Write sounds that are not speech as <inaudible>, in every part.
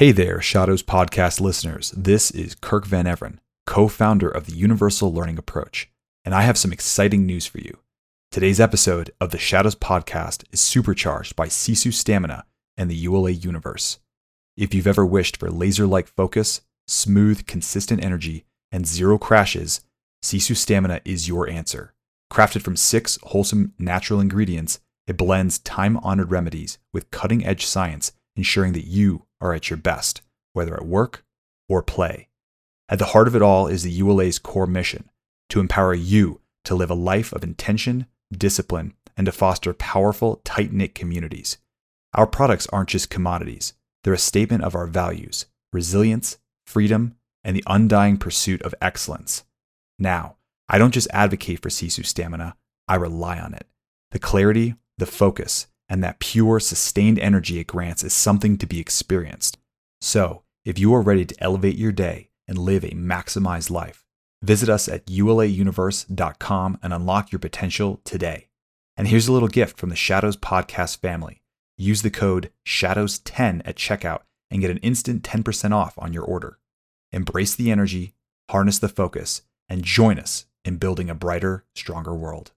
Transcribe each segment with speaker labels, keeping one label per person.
Speaker 1: Hey there, Shadows Podcast listeners. This is Kirk Van Everen, co founder of the Universal Learning Approach, and I have some exciting news for you. Today's episode of the Shadows Podcast is supercharged by Sisu Stamina and the ULA universe. If you've ever wished for laser like focus, smooth, consistent energy, and zero crashes, Sisu Stamina is your answer. Crafted from six wholesome natural ingredients, it blends time honored remedies with cutting edge science, ensuring that you are at your best, whether at work or play. At the heart of it all is the ULA's core mission to empower you to live a life of intention, discipline, and to foster powerful, tight knit communities. Our products aren't just commodities, they're a statement of our values resilience, freedom, and the undying pursuit of excellence. Now, I don't just advocate for Sisu stamina, I rely on it. The clarity, the focus, and that pure, sustained energy it grants is something to be experienced. So, if you are ready to elevate your day and live a maximized life, visit us at ulauniverse.com and unlock your potential today. And here's a little gift from the Shadows Podcast family. Use the code SHADOWS10 at checkout and get an instant 10% off on your order. Embrace the energy, harness the focus, and join us in building a brighter, stronger world.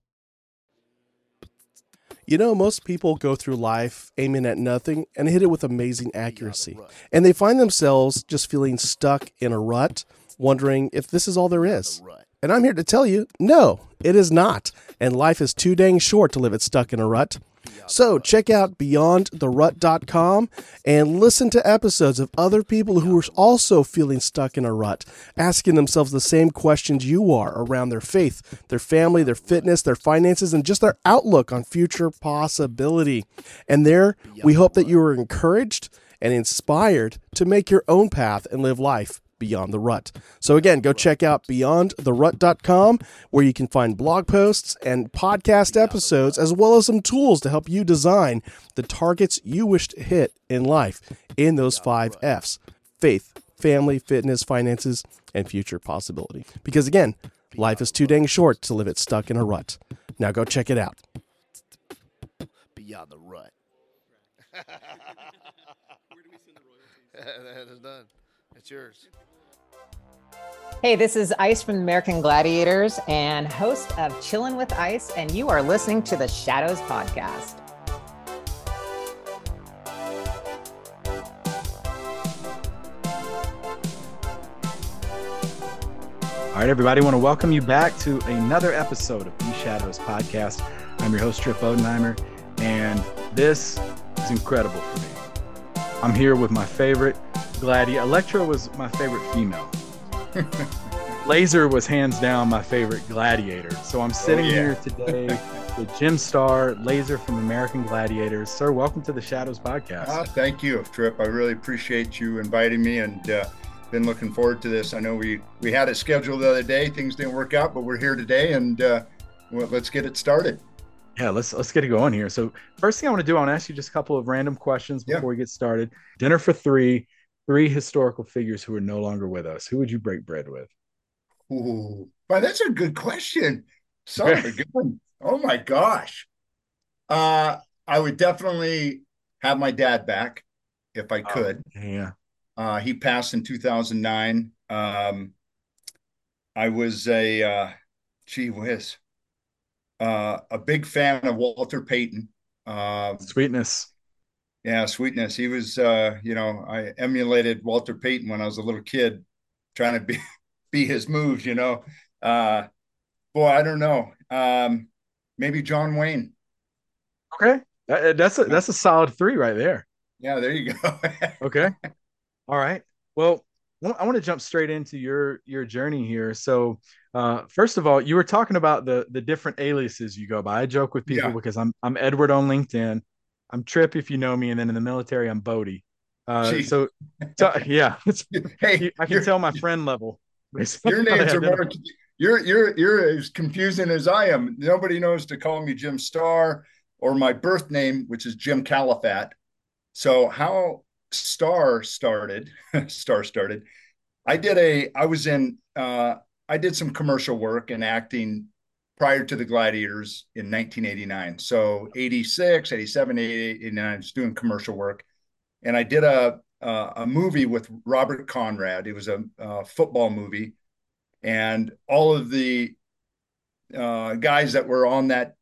Speaker 2: You know, most people go through life aiming at nothing and hit it with amazing accuracy. And they find themselves just feeling stuck in a rut, wondering if this is all there is. And I'm here to tell you no, it is not. And life is too dang short to live it stuck in a rut. So check out beyondtherut.com and listen to episodes of other people who are also feeling stuck in a rut, asking themselves the same questions you are around their faith, their family, their fitness, their finances, and just their outlook on future possibility. And there, we hope that you are encouraged and inspired to make your own path and live life Beyond the Rut. So again, go check out beyondtherut.com where you can find blog posts and podcast episodes as well as some tools to help you design the targets you wish to hit in life in those 5 Fs: faith, family, fitness, finances, and future possibility. Because again, life is too dang short to live it stuck in a rut. Now go check it out.
Speaker 3: Beyond the rut. <laughs> <laughs> that is done. It's yours.
Speaker 4: Hey, this is Ice from American Gladiators and host of Chillin' with Ice, and you are listening to the Shadows Podcast.
Speaker 5: All right, everybody, I want to welcome you back to another episode of The Shadows Podcast. I'm your host, Trip Odenheimer, and this is incredible for me. I'm here with my favorite Gladiator. Electra was my favorite female. Laser was hands down my favorite gladiator. So I'm sitting
Speaker 6: Oh, yeah.
Speaker 5: here today with Jim Starr, Laser from American Gladiators. Sir, welcome to the Shadows Podcast.
Speaker 6: Ah, thank you, Trip. I really appreciate you inviting me and uh, been looking forward to this. I know we, we had it scheduled the other day. Things didn't work out, but we're here today and uh, well, let's get it started.
Speaker 5: Yeah, let's let's get it going here. So first thing I want to do, I want to ask you just a couple of random questions
Speaker 6: Yeah.
Speaker 5: before we get started. Dinner for three, three historical figures who are no longer with us. Who would you break bread with?
Speaker 6: Ooh, well, that's a good question. Son of a gun. Oh my gosh. Uh, I would definitely have my dad back if I could.
Speaker 5: Yeah.
Speaker 6: Uh, he passed in 2009. Um, I was a, uh, gee whiz, uh, a big fan of Walter Payton. Uh,
Speaker 5: Sweetness.
Speaker 6: Yeah, sweetness. He was, uh, you know, I emulated Walter Payton when I was a little kid, trying to be <laughs> be his moves. You know, uh, boy, I don't know. Um, maybe John Wayne.
Speaker 5: Okay. That- that's a that's a solid three right there.
Speaker 6: Yeah, there you go. <laughs>
Speaker 5: Okay. All right. Well, I want to jump straight into your your journey here. So, uh, first of all, you were talking about the the different aliases you go by. I joke with people
Speaker 6: Yeah.
Speaker 5: because I'm I'm Edward on LinkedIn. I'm Trip if you know me, and then in the military I'm Bodie. Uh, so, so <laughs> yeah,
Speaker 6: hey, <laughs>
Speaker 5: I can tell my friend level. <laughs>
Speaker 6: Your names are more. You're you're you're as confusing as I am. Nobody knows to call me Jim Starr or my birth name, which is Jim Califat. So how Starr started, Starr started. I did a. I was in. Uh, I did some commercial work and acting prior to the Gladiators in 1989. So 86, 87, 88, 89. I was doing commercial work, and I did a uh, a movie with Robert Conrad. It was a, a football movie, and all of the uh, guys that were on that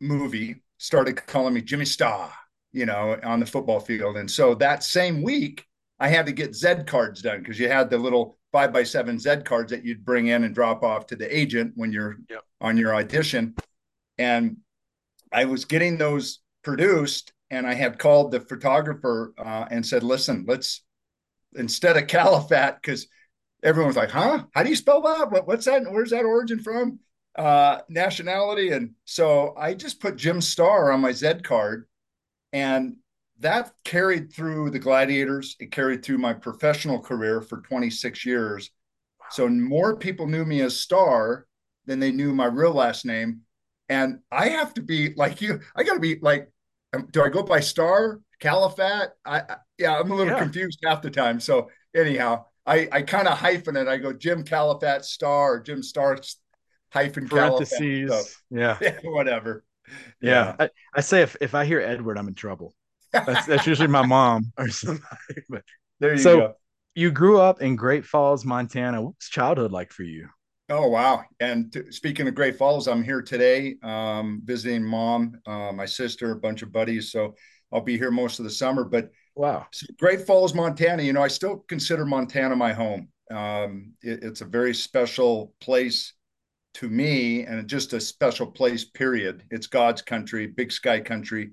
Speaker 6: movie started calling me Jimmy Starr, you know, on the football field. And so that same week, I had to get Z cards done because you had the little five by seven Z cards that you'd bring in and drop off to the agent when you're yep. On your audition. And I was getting those produced, and I had called the photographer uh, and said, "Listen, let's instead of Califat, because everyone was like, huh? How do you spell that? What, what's that? Where's that origin from? Uh, nationality. And so I just put Jim Starr on my Z card. And that carried through the gladiators. It carried through my professional career for 26 years. So more people knew me as Starr than they knew my real last name. And I have to be like you. I got to be like, um, do I go by Starr Califat? I, I yeah, I'm a little yeah. confused half the time. So anyhow, I, I kind of hyphen it. I go Jim Califat Starr or Jim Starr hyphen
Speaker 5: parentheses. Califat. So,
Speaker 6: yeah. <laughs> yeah, whatever.
Speaker 5: Yeah, yeah. I, I, say if if I hear Edward, I'm in trouble. That's that's usually my mom or somebody. But
Speaker 6: there you
Speaker 5: so
Speaker 6: go.
Speaker 5: You grew up in Great Falls, Montana. What's childhood like for you?
Speaker 6: Oh wow! And t- speaking of Great Falls, I'm here today um, visiting mom, uh, my sister, a bunch of buddies. So I'll be here most of the summer. But
Speaker 5: Wow.
Speaker 6: So Great Falls, Montana. You know, I still consider Montana my home. Um, it, it's a very special place to me and just a special place, period. It's God's country, big sky country.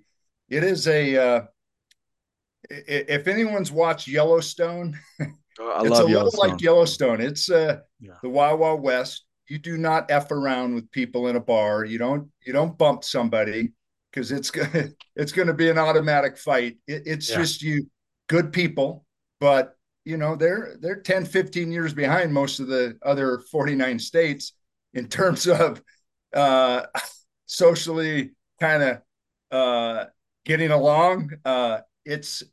Speaker 6: It is a, uh, if anyone's watched Yellowstone, <laughs>
Speaker 5: oh, I it's a little
Speaker 6: like Yellowstone. It's uh, yeah. the Wild Wild West. You do not f around with people in a bar. You don't you don't bump somebody because it's gonna <laughs> it's gonna be an automatic fight. It, it's yeah. just you good people, but you know they're they're 10, 15 years behind most of the other 49 states in <laughs> terms of uh, socially kind of uh, getting along. Uh, it's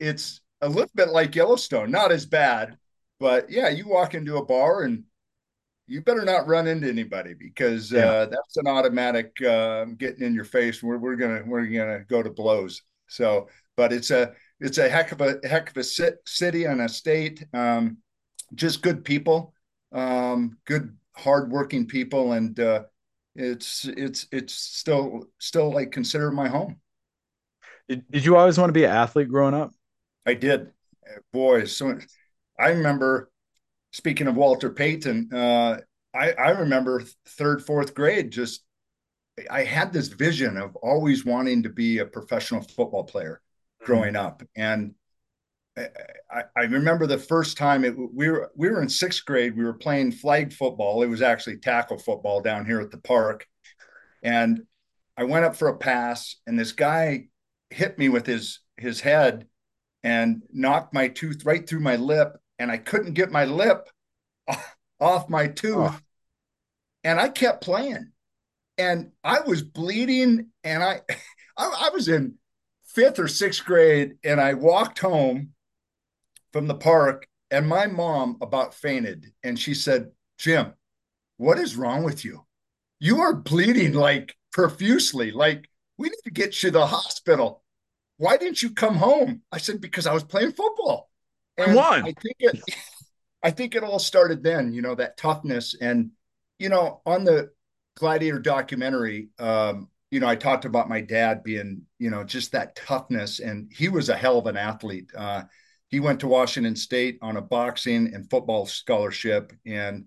Speaker 6: it's a little bit like Yellowstone, not as bad, but yeah, you walk into a bar and you better not run into anybody because yeah. uh, that's an automatic uh, getting in your face. We're, we're gonna we're gonna go to blows. So, but it's a it's a heck of a heck of a city and a state. Um, just good people, um, good hardworking people, and uh, it's it's it's still still like consider my home.
Speaker 5: Did, did you always want to be an athlete growing up?
Speaker 6: I did, boy. So I remember speaking of Walter Payton, uh, I, I remember third, fourth grade, just I had this vision of always wanting to be a professional football player growing up. And I, I, remember the first time it, we were we were in sixth grade. We were playing flag football. It was actually tackle football down here at the park, and I went up for a pass, and this guy hit me with his his head and knocked my tooth right through my lip and I couldn't get my lip <laughs> off my tooth. Oh. And I kept playing. And I was bleeding and I, <laughs> I I was in fifth or sixth grade and I walked home from the park and my mom about fainted and she said, "Jim, what is wrong with you? You are bleeding like profusely. Like we need to get you to the hospital. Why didn't you come home?" I said because I was playing football.
Speaker 5: And won.
Speaker 6: I think it I think it all started then, you know, that toughness. And, you know, on the Gladiator documentary, um, you know, I talked about my dad being, you know, just that toughness. And he was a hell of an athlete. Uh, he went to Washington State on a boxing and football scholarship. And,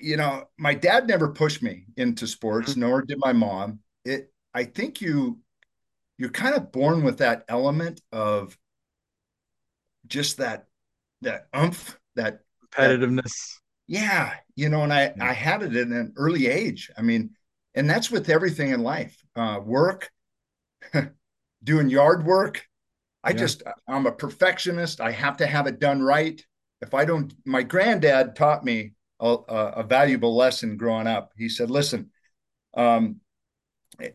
Speaker 6: you know, my dad never pushed me into sports, mm-hmm. nor did my mom. It, I think you, you're kind of born with that element of just that that umph, that
Speaker 5: competitiveness. That,
Speaker 6: yeah, you know, and I yeah. I had it at an early age. I mean, and that's with everything in life. Uh, work, <laughs> doing yard work. I yeah. just I'm a perfectionist. I have to have it done right. If I don't, my granddad taught me a, a valuable lesson growing up. He said, "Listen, um,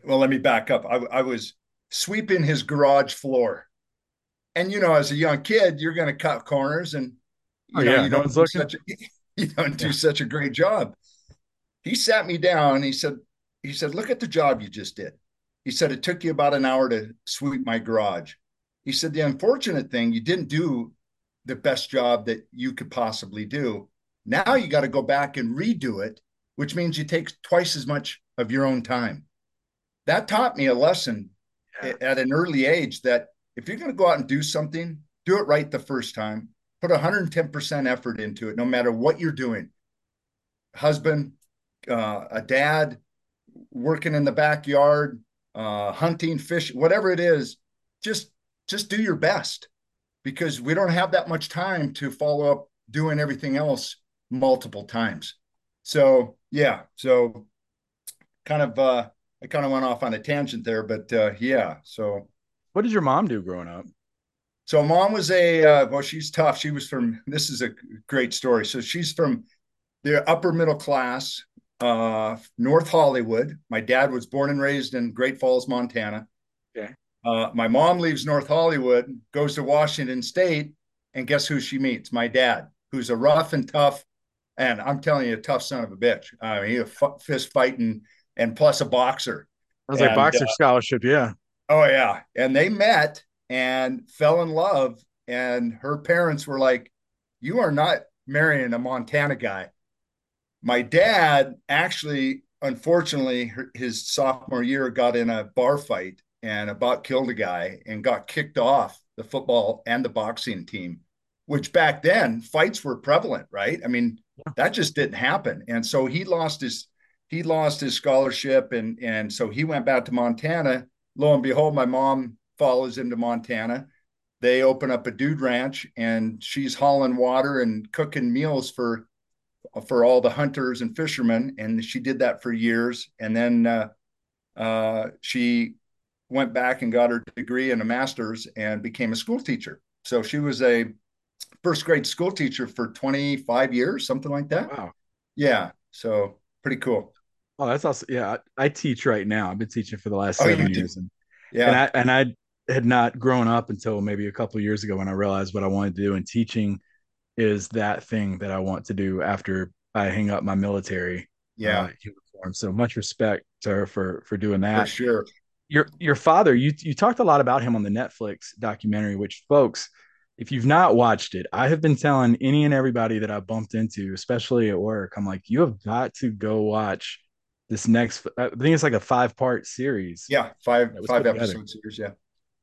Speaker 6: well, let me back up. I, I was sweeping his garage floor and you know, as a young kid, you're going to cut corners, and you oh, know, yeah, you don't do such a, <laughs> you don't do such a great job. He sat me down. He said, he said, look at the job you just did. He said it took you about an hour to sweep my garage. he said, the unfortunate thing, you didn't do the best job that you could possibly do. Now you got to go back and redo it, which means you take twice as much of your own time. That taught me a lesson. At an early age that if you're going to go out and do something, do it right the first time. Put 110% effort into it, no matter what you're doing. Husband, uh, a dad, working in the backyard, uh, hunting, fishing, whatever it is, just just do your best because we don't have that much time to follow up doing everything else multiple times. So yeah, so kind of uh I kind of went off on a tangent there, but uh yeah, so
Speaker 5: what did your mom do growing up?
Speaker 6: So mom was a uh, well, she's tough. She was from this is a great story. So she's from the upper middle class, uh, North Hollywood. My dad was born and raised in Great Falls, Montana.
Speaker 5: Okay.
Speaker 6: Uh, my mom leaves North Hollywood, goes to Washington State, and guess who she meets? My dad, who's a rough and tough, and I'm telling you, a tough son of a bitch. I mean, he a f- fist fighting and plus a boxer.
Speaker 5: I was and, like boxer uh, scholarship, yeah.
Speaker 6: Oh yeah, and they met and fell in love, and her parents were like, "You are not marrying a Montana guy." My dad actually, unfortunately, his sophomore year got in a bar fight and about killed a guy and got kicked off the football and the boxing team, which back then fights were prevalent, right? I mean, that just didn't happen. And so he lost his he lost his scholarship and and so he went back to Montana. Lo and behold, my mom follows him to Montana. They open up a dude ranch and she's hauling water and cooking meals for for all the hunters and fishermen, and she did that for years. And then uh, uh, she went back and got her degree and a master's and became a school teacher. So she was a first grade school teacher for 25 years, something like that.
Speaker 5: Wow.
Speaker 6: Yeah. So pretty cool.
Speaker 5: Oh, that's awesome. Yeah. I, I teach right now. I've been teaching for the last oh, seven years. And,
Speaker 6: yeah.
Speaker 5: And I, and I had not grown up until maybe a couple years ago when I realized what I wanted to do. And teaching is that thing that I want to do after I hang up my military
Speaker 6: yeah.
Speaker 5: Uh, uniform. So much respect to her for for doing that.
Speaker 6: For sure.
Speaker 5: Your your father, you you talked a lot about him on the Netflix documentary, which folks, if you've not watched it, I have been telling any and everybody that I bumped into, especially at work, I'm like, you have got to go watch this next. I think it's like a five part series.
Speaker 6: Yeah, five five episode series. Yeah,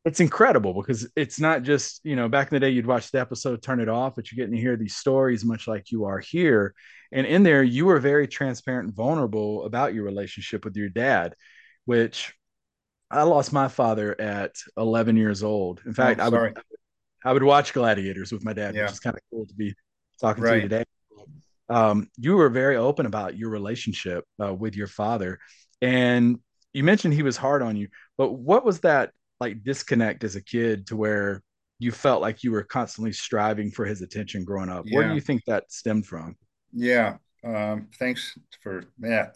Speaker 5: it's incredible because it's not just you know back in the day you'd watch the episode turn it off but you're getting to hear these stories much like you are here and in there you were very transparent and vulnerable about your relationship with your dad which i lost my father at 11 years old in fact oh, I, would, I would watch gladiators with my dad yeah. which is kind of cool to be talking right. to you today um, you were very open about your relationship uh, with your father and you mentioned he was hard on you but what was that like disconnect as a kid to where you felt like you were constantly striving for his attention growing up. Yeah. Where do you think that stemmed from?
Speaker 6: Yeah. Um, thanks for that.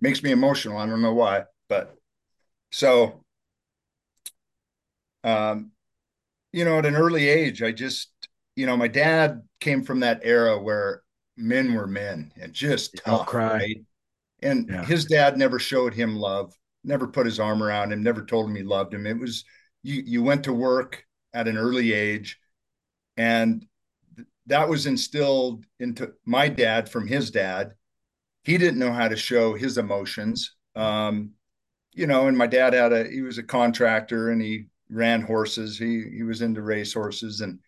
Speaker 6: Makes me emotional. I don't know why, but so, um, you know, at an early age, I just, you know, my dad came from that era where men were men and just tough, cry. Right? And yeah. his dad never showed him love, never put his arm around him, never told him he loved him. It was you you went to work at an early age and that was instilled into my dad from his dad. He didn't know how to show his emotions. Um, you know, and my dad had a he was a contractor and he ran horses. He he was into race horses and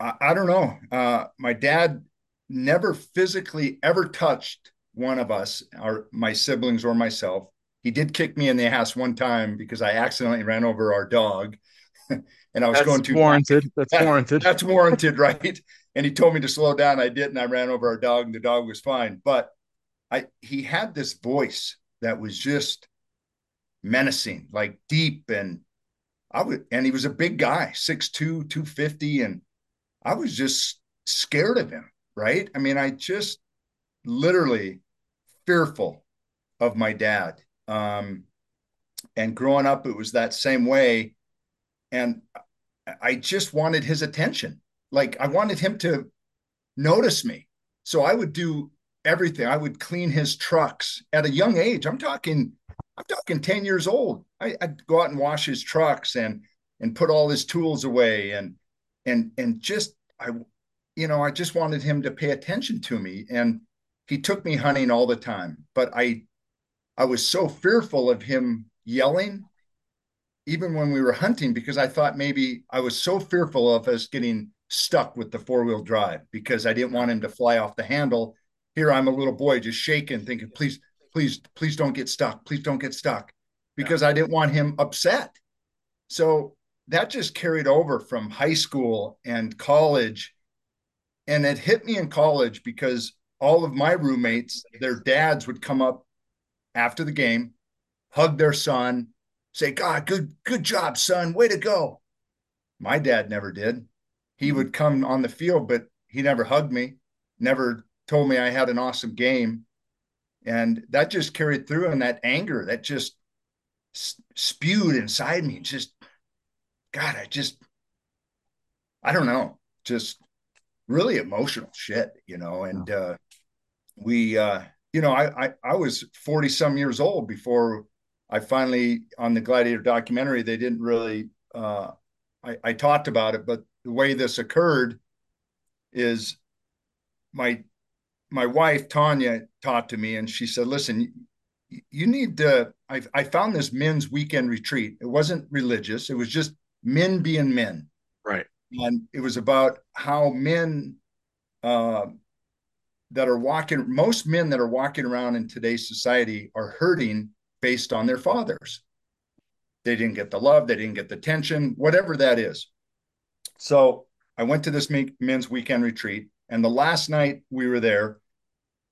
Speaker 6: I, I don't know. Uh, my dad never physically ever touched one of us, our my siblings or myself. He did kick me in the ass one time because I accidentally ran over our dog, <laughs> and I was
Speaker 5: that's
Speaker 6: going to
Speaker 5: warranted. That's that, warranted. <laughs>
Speaker 6: That's warranted, right? And he told me to slow down. I did, and I ran over our dog, and the dog was fine. But I he had this voice that was just menacing, like deep, and I would, and he was a big guy, 6'2", 250, and I was just scared of him, right? I mean, I just literally fearful of my dad. Um, and growing up, it was that same way. And I just wanted his attention. Like I wanted him to notice me. So I would do everything. I would clean his trucks at a young age. I'm talking, I'm talking 10 years old. I, I'd go out and wash his trucks and and put all his tools away and and and just I you know, I just wanted him to pay attention to me. And he took me hunting all the time. But I I was so fearful of him yelling, even when we were hunting, because I thought maybe I was so fearful of us getting stuck with the four-wheel drive because I didn't want him to fly off the handle. Here I'm a little boy just shaking, thinking, please, please, please don't get stuck. Please don't get stuck. Because I didn't want him upset. So that just carried over from high school and college and it hit me in college because all of my roommates, their dads would come up after the game, hug their son, say, God, good, good job, son. Way to go. My dad never did. He mm-hmm. would come on the field, but he never hugged me, never told me I had an awesome game. And that just carried through and that anger that just spewed inside me. Just, God, I just, I don't know, just really emotional shit, you know. And uh, we, uh, you know, I, I I was forty some years old before I finally on the Gladiator documentary. They didn't really. Uh, I, I talked about it, but the way this occurred is my my wife Tanya talked to me and she said, "Listen, you need to." I, I found this men's weekend retreat. It wasn't religious. It was just men being men.
Speaker 5: Right
Speaker 6: and it was about how men uh, that are walking most men that are walking around in today's society are hurting based on their fathers they didn't get the love they didn't get the attention whatever that is so i went to this men's weekend retreat and the last night we were there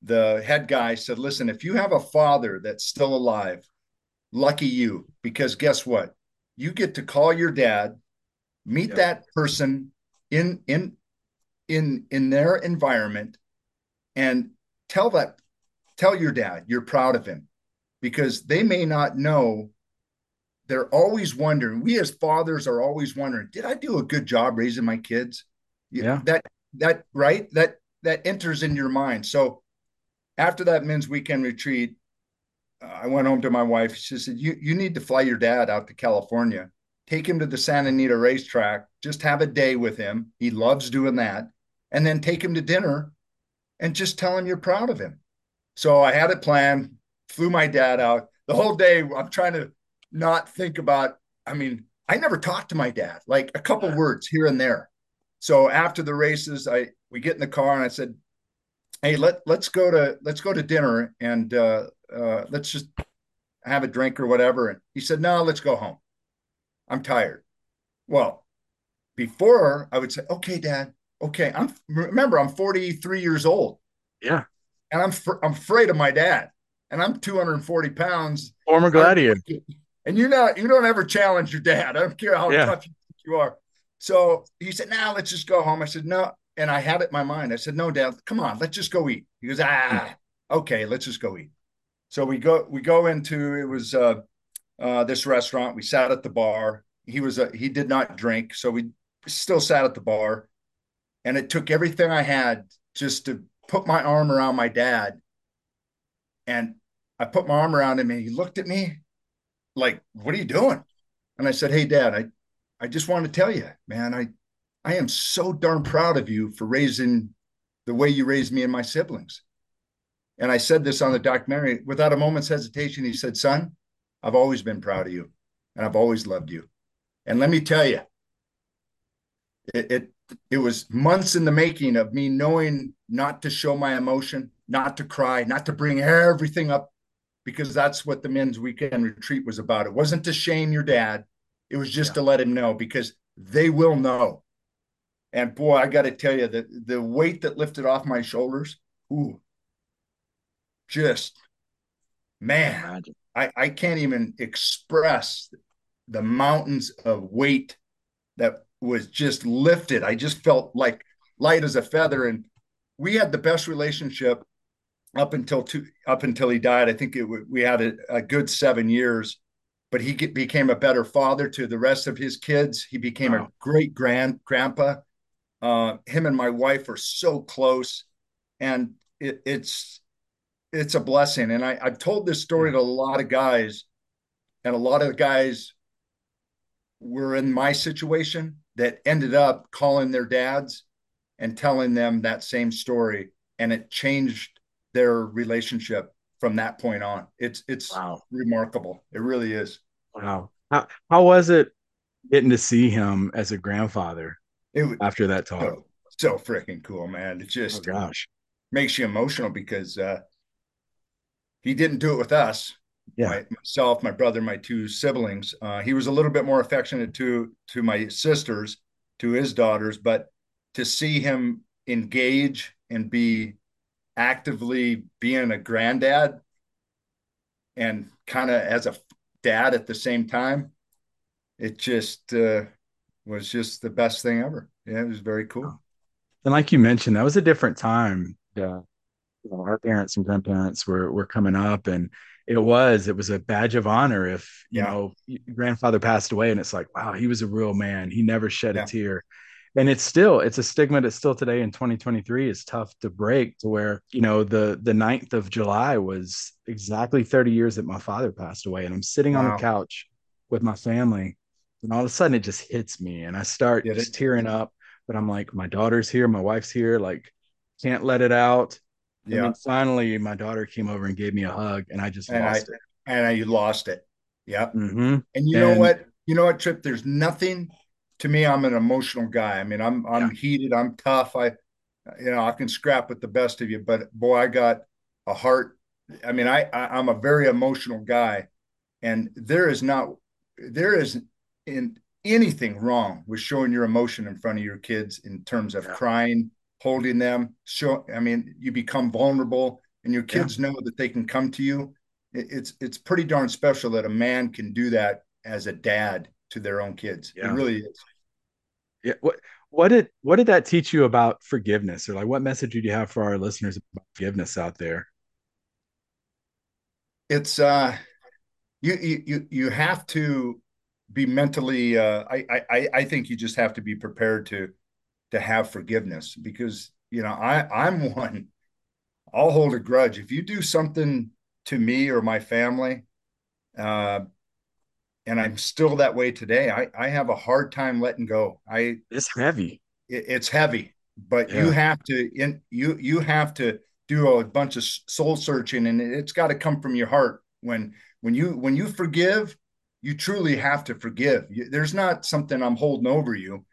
Speaker 6: the head guy said listen if you have a father that's still alive lucky you because guess what? You get to call your dad meet yep. that person in in in in their environment and tell that tell your dad you're proud of him because they may not know. They're always wondering. We as fathers are always wondering did i do a good job raising my kids?
Speaker 5: Yeah.
Speaker 6: that that right? That that enters in your mind. So after that men's weekend retreat uh, i went home to my wife she said you you need to fly your dad out to california take him to the Santa Anita racetrack, just have a day with him. He loves doing that. And then take him to dinner and just tell him you're proud of him. So I had it planned, flew my dad out. The whole day, I'm trying to not think about, I mean, I never talked to my dad, like a couple words here and there. So after the races, I we get in the car and I said, Hey, let let's go to let's go to dinner and uh, uh, let's just have a drink or whatever. And he said, No, let's go home. I'm tired. Well, before I would say, okay, dad, okay. I'm remember, I'm 43 years old.
Speaker 5: Yeah.
Speaker 6: And I'm, fr- I'm afraid of my dad and I'm 240 pounds.
Speaker 5: Former gladiator.
Speaker 6: And you know, you don't ever challenge your dad. I don't care how yeah. tough you are. So he said, now nah, let's just go home. I said, no. And I had it in my mind. I said, no, dad, come on, let's just go eat. He goes, ah, okay, let's just go eat. So we go, we go into, it was, uh, uh, this restaurant. We sat at the bar. He was a, he did not drink, so we still sat at the bar. And it took everything I had just to put my arm around my dad. And I put my arm around him and he looked at me like, what are you doing? And I said, Hey dad, I, I just want to tell you, man, I, I am so darn proud of you for raising the way you raised me and my siblings. And I said this on the documentary without a moment's hesitation. He said, Son, I've always been proud of you and I've always loved you. And let me tell you, it, it, it was months in the making of me knowing not to show my emotion, not to cry, not to bring everything up, because that's what the men's weekend retreat was about. It wasn't to shame your dad, it was just yeah. to let him know because they will know. And boy, I got to tell you that the weight that lifted off my shoulders, ooh, just man, I, I can't even express the mountains of weight that was just lifted. I just felt like light as a feather. And we had the best relationship up until two, up until he died. I think it, we had a, a good seven years, but he get, became a better father to the rest of his kids. He became wow. a great grand grandpa. Uh, him and my wife are so close, and it, it's it's a blessing. And I, I've told this story to a lot of guys and a lot of the guys were in my situation that ended up calling their dads and telling them that same story and it changed their relationship from that point on. It's it's wow. remarkable. It really is.
Speaker 5: Wow. How, how was it getting to see him as a grandfather it, was, after that talk
Speaker 6: so, so freaking cool man it just oh, gosh makes you emotional because uh he didn't do it with us yeah. My, myself, my brother, my two siblings. Uh, he was a little bit more affectionate to to my sisters, to his daughters, but to see him engage and be actively being a granddad and kind of as a dad at the same time, it just uh, was just the best thing ever. Yeah, it was very cool.
Speaker 5: And like you mentioned, that was a different time. Yeah, you know, our parents and grandparents were were coming up, and it was it was a badge of honor if you yeah. know grandfather passed away and it's like wow he was a real man he never shed yeah. a tear and it's still it's a stigma that still today in 2023 is tough to break to where you know the the 9th of july was exactly 30 years that my father passed away and i'm sitting wow. on the couch with my family and all of a sudden it just hits me and i start Get just it? tearing up but i'm like my daughter's here my wife's here like can't let it out yeah. And finally, my daughter came over and gave me a hug, and I just
Speaker 6: and
Speaker 5: lost
Speaker 6: I,
Speaker 5: it.
Speaker 6: And I lost it. Yeah.
Speaker 5: Mm-hmm.
Speaker 6: And you and, know what? You know what, Trip? There's nothing. To me, I'm an emotional guy. I mean, I'm I'm yeah. heated. I'm tough. I, you know, I can scrap with the best of you, but boy, I got a heart. I mean, I, I I'm a very emotional guy, and there is not there is in anything wrong with showing your emotion in front of your kids in terms of yeah. crying holding them. Show, I mean, you become vulnerable, and your kids yeah. know that they can come to you. it's it's pretty darn special that a man can do that as a dad to their own kids. Yeah. It really is.
Speaker 5: Yeah. What what did what did that teach you about forgiveness, or like what message did you have for our listeners about forgiveness out there?
Speaker 6: It's uh, you you you have to be mentally. Uh, I I I think you just have to be prepared to to have forgiveness because you know I I'm <laughs> one I'll hold a grudge if you do something to me or my family uh and I'm still that way today I I have a hard time letting go I
Speaker 5: it's heavy
Speaker 6: it, it's heavy but yeah. you have to in you you have to do a bunch of soul searching and it's got to come from your heart when when you when you forgive you truly have to forgive there's not something i'm holding over you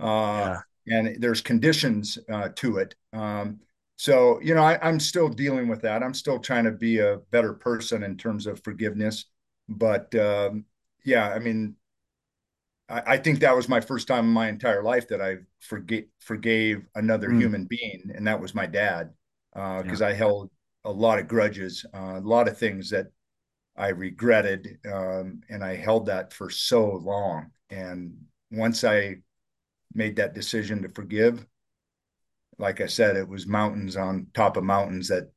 Speaker 6: uh yeah and there's conditions uh, to it. Um, so you know, I, am still dealing with that. I'm still trying to be a better person in terms of forgiveness. But um, yeah, I mean, I, I, think that was my first time in my entire life that I forgave forgave another mm. human being, and that was my dad, because uh, yeah. I held a lot of grudges, uh, a lot of things that I regretted, um, and I held that for so long. And once I made that decision to forgive, like I said, it was mountains on top of mountains that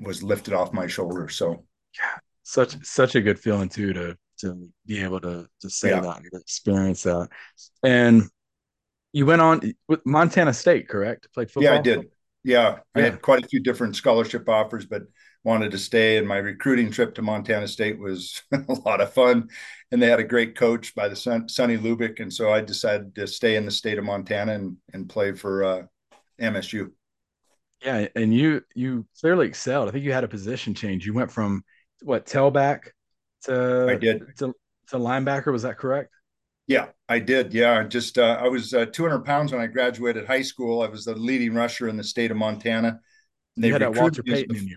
Speaker 6: was lifted off my shoulder. So
Speaker 5: yeah, such such a good feeling too to to be able to to say yeah. that to experience that. And you went on with Montana State, correct? Played football.
Speaker 6: Yeah, I did. Yeah, I had quite a few different scholarship offers, but wanted to stay. And my recruiting trip to Montana State was <laughs> a lot of fun and they had a great coach by the son, Sonny Lubick, and so I decided to stay in the state of Montana and and play for uh, MSU.
Speaker 5: Yeah, and you you clearly excelled. I think you had a position change. You went from what tailback to
Speaker 6: I did
Speaker 5: to, to linebacker. Was that correct?
Speaker 6: Yeah, I did. Yeah, just uh, I was uh, 200 pounds when I graduated high school. I was the leading rusher in the state of Montana.
Speaker 5: They you had Walter Payton in you.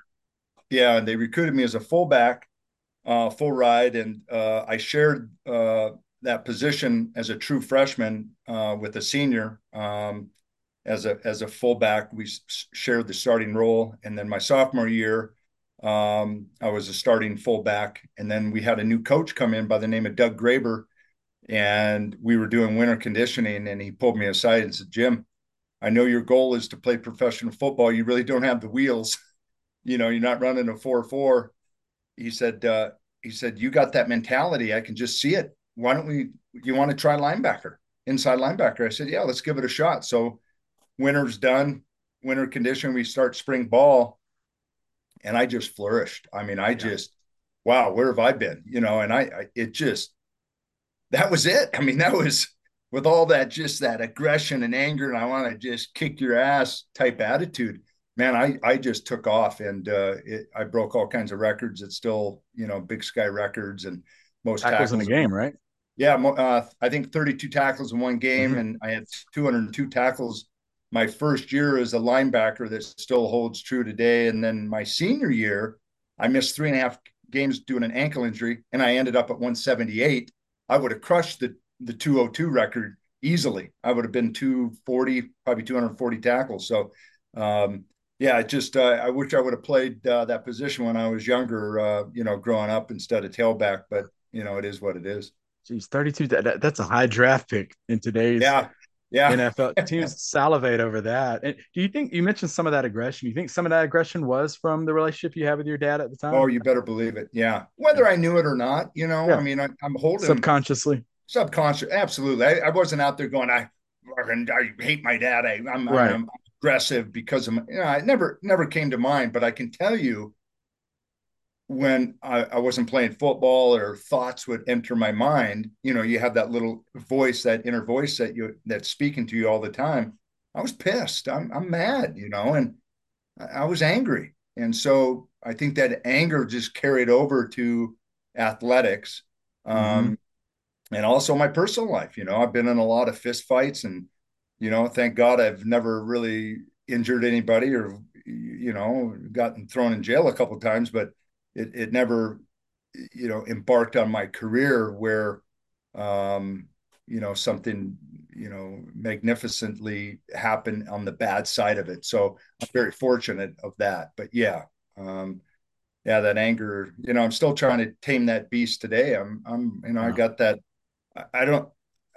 Speaker 6: Yeah, they recruited me as a fullback, uh, full ride, and uh, I shared uh, that position as a true freshman uh, with a senior. Um, as a as a fullback, we shared the starting role, and then my sophomore year, um, I was a starting fullback, and then we had a new coach come in by the name of Doug Graber, and we were doing winter conditioning, and he pulled me aside and said, "Jim, I know your goal is to play professional football. You really don't have the wheels. <laughs> you know, you're not running a four four he said, uh, he said, you got that mentality. I can just see it. Why don't we, you want to try linebacker, inside linebacker? I said, yeah, let's give it a shot. So winter's done, winter condition, we start spring ball and I just flourished. I mean, I yeah. just, wow, where have I been? You know, and I, I it just that was it. I mean, that was with all that just that aggression and anger and I want to just kick your ass type attitude. Man, I I just took off and uh, it, I broke all kinds of records. It's still you know Big Sky records and most
Speaker 5: tackles, tackles in the game, right?
Speaker 6: Yeah, uh, I think 32 tackles in one game, mm-hmm. and I had 202 tackles my first year as a linebacker that still holds true today. And then my senior year, I missed three and a half games doing an ankle injury, and I ended up at 178. I would have crushed the the 202 record easily. I would have been 240, probably 240 tackles. So, um, yeah, it just uh, I wish I would have played uh, that position when I was younger, uh, you know, growing up instead of tailback. But you know, it is what it is.
Speaker 5: Geez, 32. That, that's a high draft pick in today's
Speaker 6: yeah yeah.
Speaker 5: NFL <laughs> teams salivate over that. And do you think you mentioned some of that aggression? You think some of that aggression was from the relationship you had with your dad at the time?
Speaker 6: Oh, you better believe it. Yeah. Whether I knew it or not, you know, yeah. I mean, I, am holding
Speaker 5: subconsciously.
Speaker 6: Subconscious, absolutely. I, I, wasn't out there going, I, I hate my dad. I, am right. I'm aggressive because of, my, you know, it never, never came to mind. But I can tell you, when I, I, wasn't playing football or thoughts would enter my mind, you know, you have that little voice, that inner voice that you that's speaking to you all the time. I was pissed. I'm I'm mad, you know, and I was angry. And so I think that anger just carried over to athletics. Um, mm-hmm. and also my personal life. You know, I've been in a lot of fist fights and, you know, thank God I've never really injured anybody or, you know, gotten thrown in jail a couple times, but it, it never you know embarked on my career where um you know something you know magnificently happened on the bad side of it. So i'm very fortunate of that but yeah um yeah that anger you know i'm still trying to tame that beast today. I'm i'm you know i got that i, I don't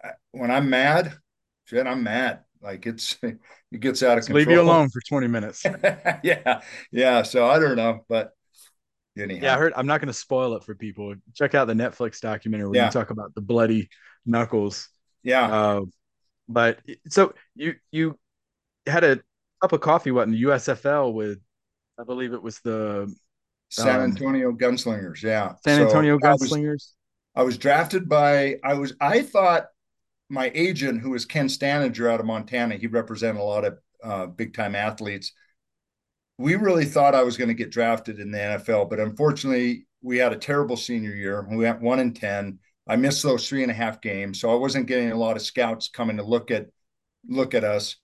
Speaker 6: I, when i'm mad shit i'm mad like it's <laughs> it gets out of control
Speaker 5: leave you alone for 20 minutes <laughs>
Speaker 6: yeah yeah so i don't know but
Speaker 5: Anyhow. Yeah, I heard. I'm not going to spoil it for people. Check out the Netflix documentary where yeah. you talk about the bloody knuckles.
Speaker 6: Yeah.
Speaker 5: Uh, but so you you had a cup of coffee what in the USFL with, I believe it was the
Speaker 6: San um, Antonio Gunslingers. Yeah,
Speaker 5: San Antonio so Gunslingers.
Speaker 6: I was, I was drafted by. I was. I thought my agent, who was Ken Stanager out of Montana, he represented a lot of uh, big time athletes we really thought I was going to get drafted in the NFL, but unfortunately, we had a terrible senior year. We went one in 10. I missed those three and a half games. So I wasn't getting a lot of scouts coming to look at look at us.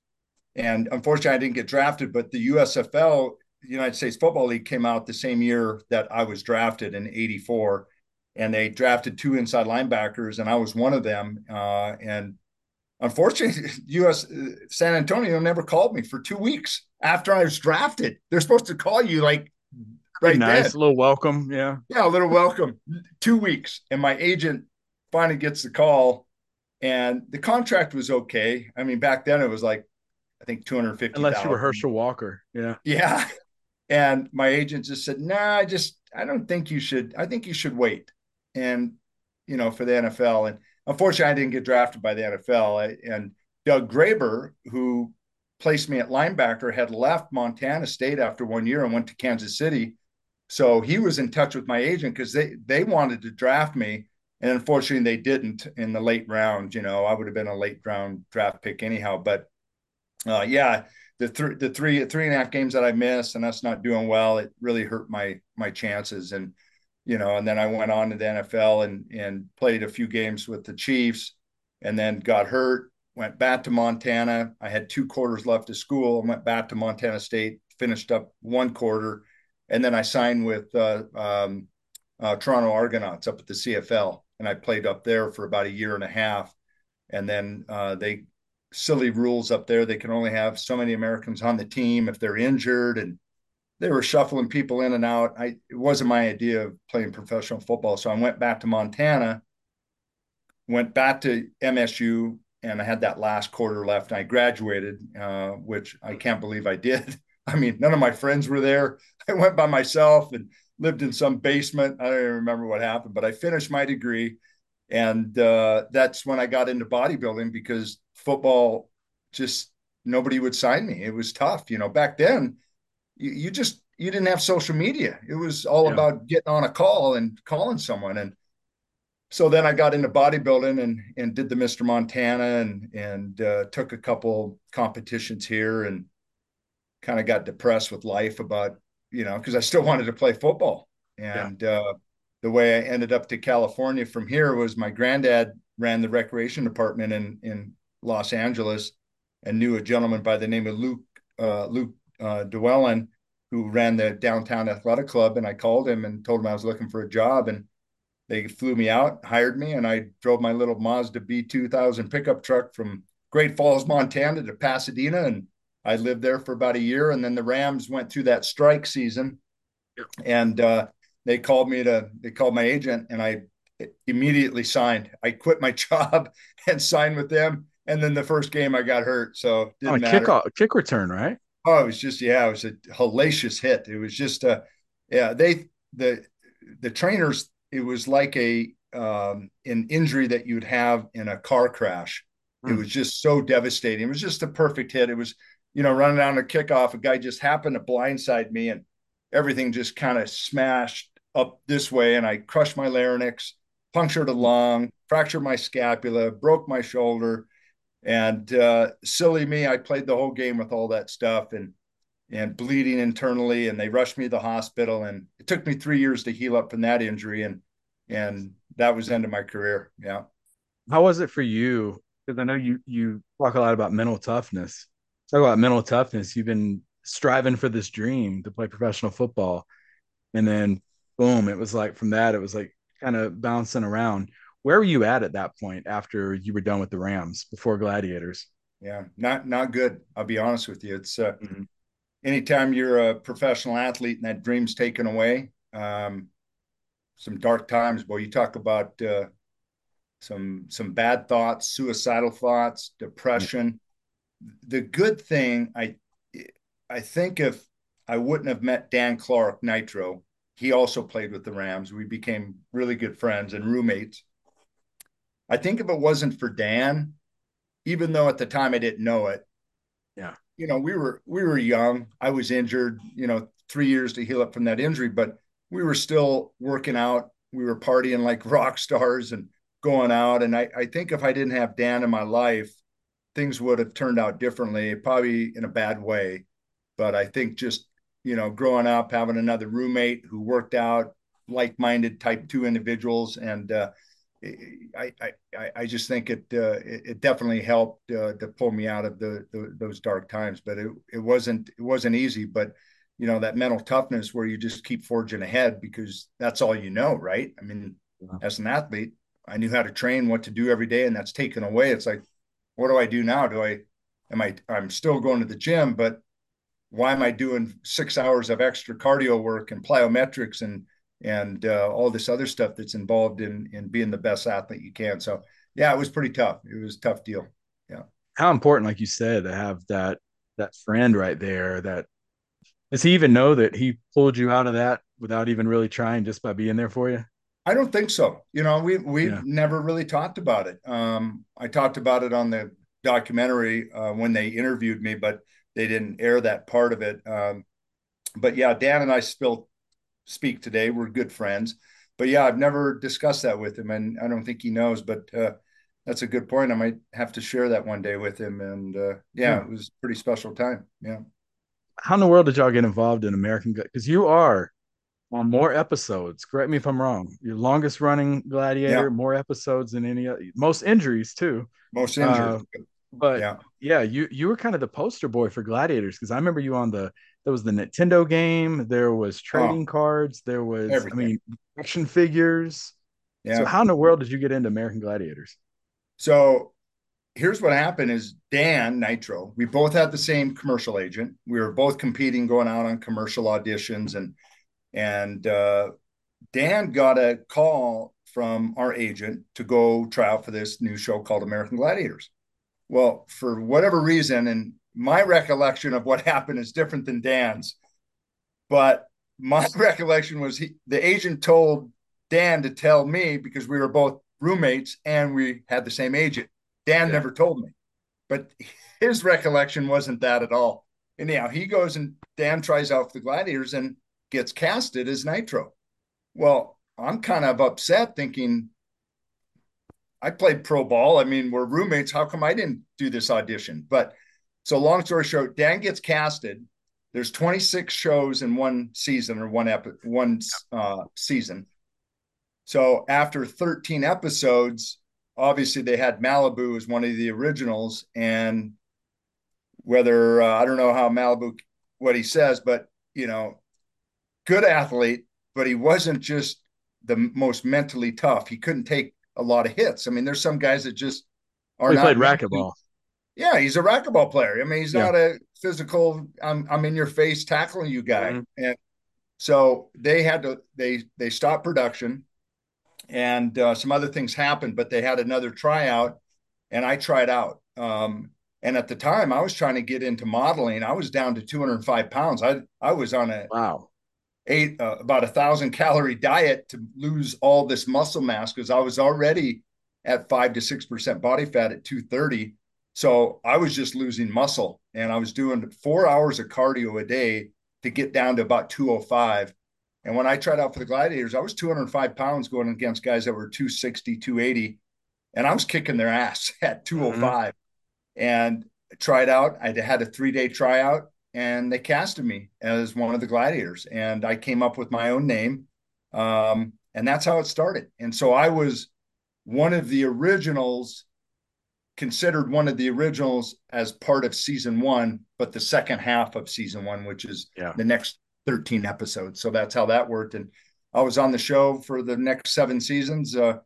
Speaker 6: And unfortunately, I didn't get drafted, but the USFL, United States Football League, came out the same year that I was drafted in 84. And they drafted two inside linebackers, and I was one of them. Uh, and unfortunately, <laughs> US San Antonio never called me for two weeks after I was drafted. They're supposed to call you like
Speaker 5: right nice, then. a little welcome. Yeah.
Speaker 6: Yeah, a little welcome. Two weeks. And my agent finally gets the call. And the contract was okay. I mean, back then it was like, I think 250.
Speaker 5: Unless you were Herschel Walker. Yeah.
Speaker 6: Yeah. <laughs> And my agent just said, nah, I just, I don't think you should, I think you should wait. And, you know, for the NFL. And unfortunately, I didn't get drafted by the NFL. and Doug Graber, who placed me at linebacker, had left Montana State after one year and went to Kansas City. So he was in touch with my agent because they they wanted to draft me, and unfortunately they didn't in the late round. You know, I would have been a late round draft pick anyhow. But uh, yeah, the three the three three and a half games that I missed and us not doing well, it really hurt my my chances. And you know, and then I went on to the NFL and and played a few games with the Chiefs, and then got hurt went back to Montana. I had two quarters left of school. I went back to Montana State, finished up one quarter, and then I signed with uh, um, uh, Toronto Argonauts up at the CFL, and I played up there for about a year and a half. And then uh, they silly rules up there; they can only have so many Americans on the team if they're injured, and they were shuffling people in and out. I it wasn't my idea of playing professional football, so I went back to Montana. Went back to MSU, and I had that last quarter left. I graduated, uh, which I can't believe I did. <laughs> I mean, none of my friends were there. <laughs> I went by myself and lived in some basement. I don't even remember what happened, but I finished my degree. And uh, that's when I got into bodybuilding because football just nobody would sign me. It was tough. You know, back then, you, you just, you didn't have social media. It was all
Speaker 5: Yeah.
Speaker 6: about getting on a call and calling someone. And so then I got into bodybuilding and and did the Mr. Montana and and uh, took a couple competitions here and kind of got depressed with life about you know because I still wanted to play football and uh, the way I ended up to California from here was my granddad ran the recreation department in in Los Angeles and knew a gentleman by the name of Luke uh, Luke uh, Dwellen who ran the downtown athletic club and I called him and told him I was looking for a job and they flew me out, hired me, and I drove my little Mazda B2000 pickup truck from Great Falls, Montana to Pasadena. And I lived there for about a year. And then the Rams went through that strike season. And uh, they called me to, they called my agent, and I immediately signed. I quit my <laughs> job and signed with them. And then the first game I got hurt. So didn't
Speaker 5: On a
Speaker 6: matter.
Speaker 5: kick off, kick return, right?
Speaker 6: Oh, it was just yeah, it was a hellacious hit. It was just a yeah, they the the trainers, it was like a um an injury that you'd have in a car crash. It
Speaker 5: Hmm.
Speaker 6: was just so devastating. It was just a perfect hit. It was, you know, running down a kickoff, a guy just happened to blindside me and everything just kind of smashed up this way and I crushed my larynx, punctured a lung, fractured my scapula, broke my shoulder and uh, silly me, I played the whole game with all that stuff and and bleeding internally, and they rushed me to the hospital, and it took me three years to heal up from that injury, and and that was the end of my career. Yeah,
Speaker 5: How was it for you? Because I know you you talk a lot about mental toughness. Talk about mental toughness. You've been striving for this dream to play professional football, and then boom, it was like from that, it was like kind of bouncing around. Where were you at at that point after you were done with the Rams before Gladiators?
Speaker 6: yeah, not not good. I'll be honest with you. It's uh,
Speaker 5: Mhm.
Speaker 6: anytime you're a professional athlete and that dream's taken away, um, some dark times. Boy, you talk about uh, some some bad thoughts, suicidal thoughts, depression. The good thing, I I think if I wouldn't have met Dan Clark, Nitro, he also played with the Rams. We became really good friends and roommates. I think if it wasn't for Dan, even though at the time I didn't know it,
Speaker 5: Yeah.
Speaker 6: you know, we were we were young. I was injured, you know, three years to heal up from that injury, but we were still working out. We were partying like <laughs> rock stars and going out. And I, I think if I didn't have Dan in my life, things would have turned out differently, probably in a bad way. But I think just, you know, growing up, having another roommate who worked out, like-minded type two individuals, and uh, I, I, I, just think it, uh, it, it definitely helped uh, to pull me out of the, the those dark times. But it, it wasn't it wasn't easy. But you know that mental toughness where you just keep forging ahead because that's all you know, right? I mean,
Speaker 5: Yeah.
Speaker 6: as an athlete, I knew how to train, what to do every day, and that's taken away. It's like, what do I do now? Do I am I I'm still going to the gym, but why am I doing six hours of extra cardio work and plyometrics and and uh, all this other stuff that's involved in in being the best athlete you can? So yeah, it was pretty tough. It was a tough deal. Yeah.
Speaker 5: How important, like you said, to have that that friend right there. That does he even know that he pulled you out of that without even really trying, just by being there for you?
Speaker 6: I don't think so. You know, we we've
Speaker 5: Yeah.
Speaker 6: never really talked about it. Um, I talked about it on the documentary uh, when they interviewed me, but they didn't air that part of it. Um, but yeah, Dan and I still speak today. We're good friends. But yeah, I've never discussed that with him, and I don't think he knows. But uh, that's a good point. I might have to share that one day with him. And uh, yeah,
Speaker 5: Yeah.
Speaker 6: it was a pretty special time. Yeah.
Speaker 5: How in the world did y'all get involved in American? Because you are on more episodes. Correct me if I'm wrong. Your longest running gladiator,
Speaker 6: Yeah.
Speaker 5: more episodes than any other, most injuries too.
Speaker 6: Most injured.
Speaker 5: Uh, But
Speaker 6: yeah.
Speaker 5: Yeah, you you were kind of the poster boy for gladiators because I remember you on the there was the Nintendo game, there was trading cards, there was
Speaker 6: Oh. Everything.
Speaker 5: I mean action figures.
Speaker 6: Yeah.
Speaker 5: So how in the world did you get into American Gladiators?
Speaker 6: So here's what happened is Dan Nitro, we both had the same commercial agent. We were both competing, going out on commercial auditions and and uh, Dan got a call from our agent to go try out for this new show called American Gladiators. Well, for whatever reason, and my recollection of what <laughs> happened is different than Dan's, but my <laughs> recollection was he, the agent told Dan to tell me because we were both roommates and we had the same agent. Dan
Speaker 5: Yeah.
Speaker 6: never told me, but his recollection wasn't that at all. anyhow, he goes and Dan tries out for the Gladiators and gets casted as Nitro. Well, I'm kind of upset thinking I played pro ball. I mean, we're roommates. How come I didn't do this audition? But so long story short, Dan gets casted. There's 26 shows in one season or one ep- one uh, season. So after 13 episodes, obviously they had Malibu as one of the originals, and whether uh, I don't know how Malibu what he says, but you know, good athlete, but he wasn't just the most mentally tough. He couldn't take a lot of hits. I mean, there's some guys that just
Speaker 5: are not played racquetball.
Speaker 6: Yeah, he's a racquetball player. I mean, he's yeah. not a physical. I'm I'm in your face tackling you guy, mm-hmm. and so they had to they they stopped production, and uh, some other things happened. But they had another tryout, and I tried out. Um, and at the time, I was trying to get into modeling. I was down to 205 pounds. I I was on a
Speaker 5: wow
Speaker 6: ate uh, about a thousand calorie diet to lose all this muscle mass because I was already at five to six percent body fat at 230. So I was just losing muscle and I was doing four hours of cardio a day to get down to about 205. And when I tried out for the gladiators, I was 205 pounds going against guys that were 260, 280. And I was kicking their ass <laughs> at 205 mm-hmm. and tried out. I had a three day tryout and they casted me as one of the gladiators and i came up with my own name um, and that's how it started. And so i was one of the originals considered one of the originals as part of season one but the second half of season one which is yeah. the next 13 episodes. So that's how that worked. And i was on the show for the next seven seasons uh,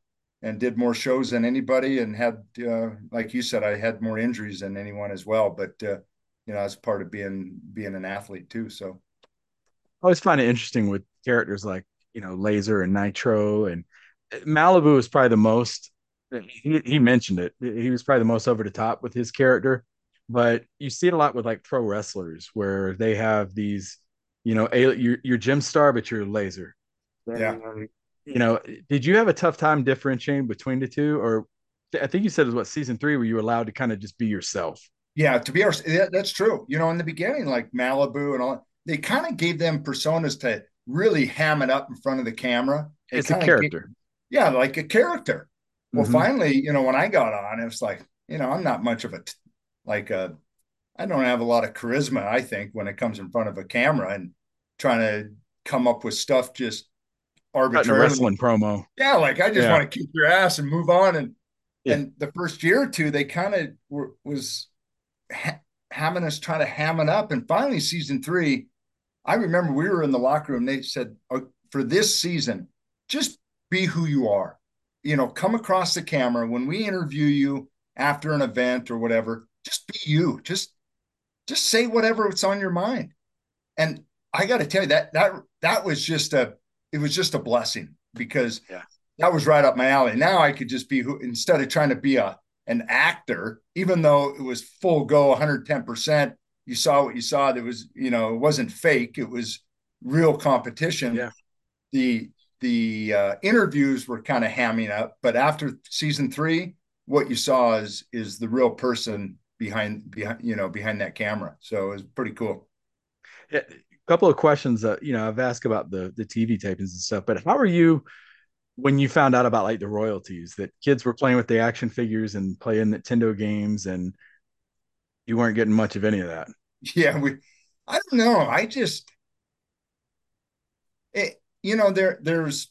Speaker 6: and did more shows than anybody and had uh, like you said i had more injuries than anyone as well. But uh, you know, as part of being being an athlete too. So
Speaker 5: I always find it interesting with characters like, you know, Laser and Nitro and uh, Malibu is probably the most he, he mentioned it. He was probably the most over the top with his character. But you see it a lot with like pro wrestlers where they have these, you know, a, you're, you're Jim Starr, but you're Laser.
Speaker 6: Yeah.
Speaker 5: You know, did you have a tough time differentiating between the two? Or I think you said it was what season three where you were allowed to kind of just be yourself.
Speaker 6: Yeah, to be honest, that's true. You know, in the beginning, like Malibu and all, they kind of gave them personas to really ham it up in front of the camera.
Speaker 5: They it's a character.
Speaker 6: Gave, yeah, like a character. Well, mm-hmm. finally, you know, when I got on, it was like, you know, I'm not much of a like a I don't have a lot of charisma, I think, when it comes in front of a camera and trying to come up with stuff just arbitrarily.
Speaker 5: wrestling promo.
Speaker 6: Yeah, like I just yeah. want to kick your ass and move on. And yeah. and the first year or two, they kind of was ha- having us try to ham it up. And finally, season three, I remember we were in the locker room. They said, oh, for this season, just be who you are. You know, come across the camera when we interview you after an event or whatever. Just be you. Just just say whatever it's on your mind. And I got to tell you that that that was just a it was just a blessing because yeah. that was right up my alley. Now I could just be who instead of trying to be a an actor, even though it was full go 110%, you saw what you saw. That was, you know, it wasn't fake. It was real competition.
Speaker 5: Yeah.
Speaker 6: The the uh, interviews were kind of hamming up, but after season three, what you saw is is the real person behind behind you know behind that camera. So it was pretty cool.
Speaker 5: Yeah, a couple of questions that you know I've asked about the the TV tapings and stuff, but how are you? When you found out about like the royalties that kids were playing with the action figures and playing Nintendo games and you weren't getting much of any of that.
Speaker 6: Yeah, we I don't know. I just it, you know there there's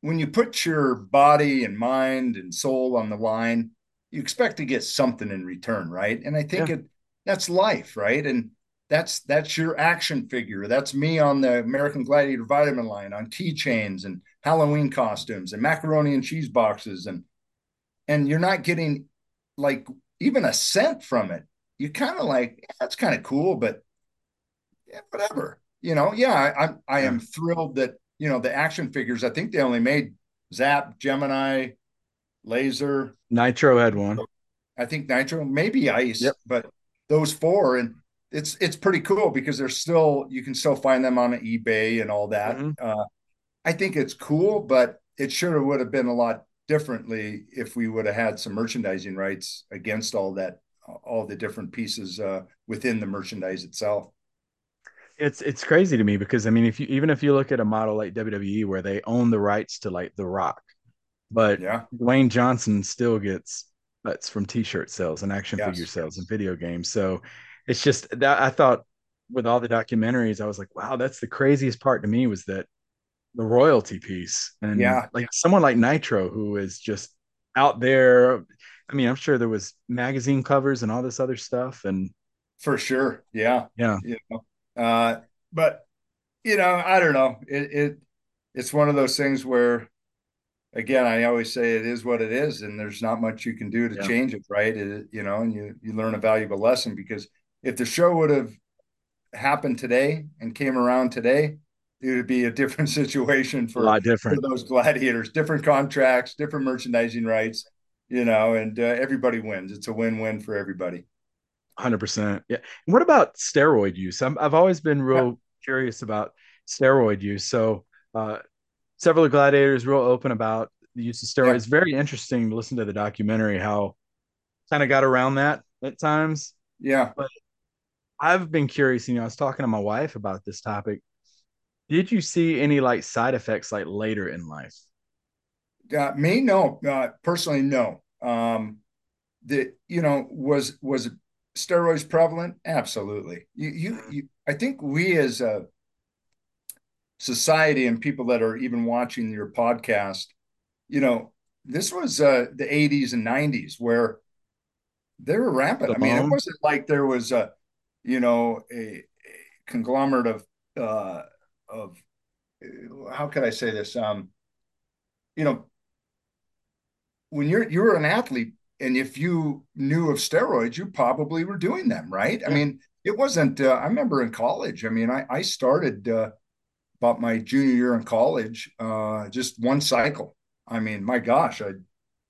Speaker 6: when you put your body and mind and soul on the line, you expect to get something in return, right? And I think yeah. it that's life, right? And that's that's your action figure. That's me on the American Gladiator vitamin line on keychains and Halloween costumes and macaroni and cheese boxes and and you're not getting like even a cent from it. You're kind of like yeah, that's kind of cool, but yeah, whatever. You know, yeah, I, I'm I am thrilled that you know the action figures. I think they only made Zap, Gemini, Laser,
Speaker 5: Nitro had one.
Speaker 6: I think Nitro, maybe Ice, yep. but those four and it's it's pretty cool because they're still you can still find them on eBay and all that. Mm-hmm. Uh, I think it's cool, but it sure would have been a lot differently if we would have had some merchandising rights against all that all the different pieces uh, within the merchandise itself.
Speaker 5: It's it's crazy to me because I mean, if you even if you look at a model like WWE where they own the rights to like The Rock, but
Speaker 6: yeah,
Speaker 5: Dwayne Johnson still gets butts from T-shirt sales and action
Speaker 6: Yes.
Speaker 5: figure sales and video games. So it's just that I thought with all the documentaries, I was like, wow, that's the craziest part to me was that the royalty piece and
Speaker 6: Yeah.
Speaker 5: like someone like Nitro who is just out there. I mean, I'm sure there was magazine covers and all this other stuff, and
Speaker 6: for sure. Yeah,
Speaker 5: yeah,
Speaker 6: you know, uh, but you know, I don't know. It it it's one of those things where, again, I always say it is what it is, and there's not much you can do to
Speaker 5: Yeah.
Speaker 6: change it, right? It, you know, and you you learn a valuable lesson because if the show would have happened today and came around today, it would be a different <laughs> situation for,
Speaker 5: a
Speaker 6: for
Speaker 5: lot
Speaker 6: for
Speaker 5: different.
Speaker 6: those gladiators, different contracts, different merchandising rights, you know, and uh, everybody wins. It's a win-win for everybody.
Speaker 5: Hundred percent. Yeah. And what about steroid use? I'm, I've always been real curious about steroid use. So, uh, several gladiators real open about the use of steroids.
Speaker 6: Yeah.
Speaker 5: It's very interesting to listen to the documentary how kind of got around that at times.
Speaker 6: Yeah.
Speaker 5: I've been curious. You know, I was talking to my wife about this topic. Did you see any like side effects like later in life?
Speaker 6: Uh, me, no. Uh, personally, no. Um, the you know was was steroids prevalent? Absolutely. You, you, you I think we as a society and people that are even watching your podcast, you know, this was uh, the 80s and 90s where they were rampant. I mean, it wasn't like there was a, you know, a, a conglomerate of uh, of how could I say this? Um, you know, when you're you're an athlete and if you knew of steroids, you probably were doing them, right? I mean, it wasn't. Uh, I remember in college. I mean, I I started uh, about my junior year in college, uh, just one cycle. I mean, my gosh, I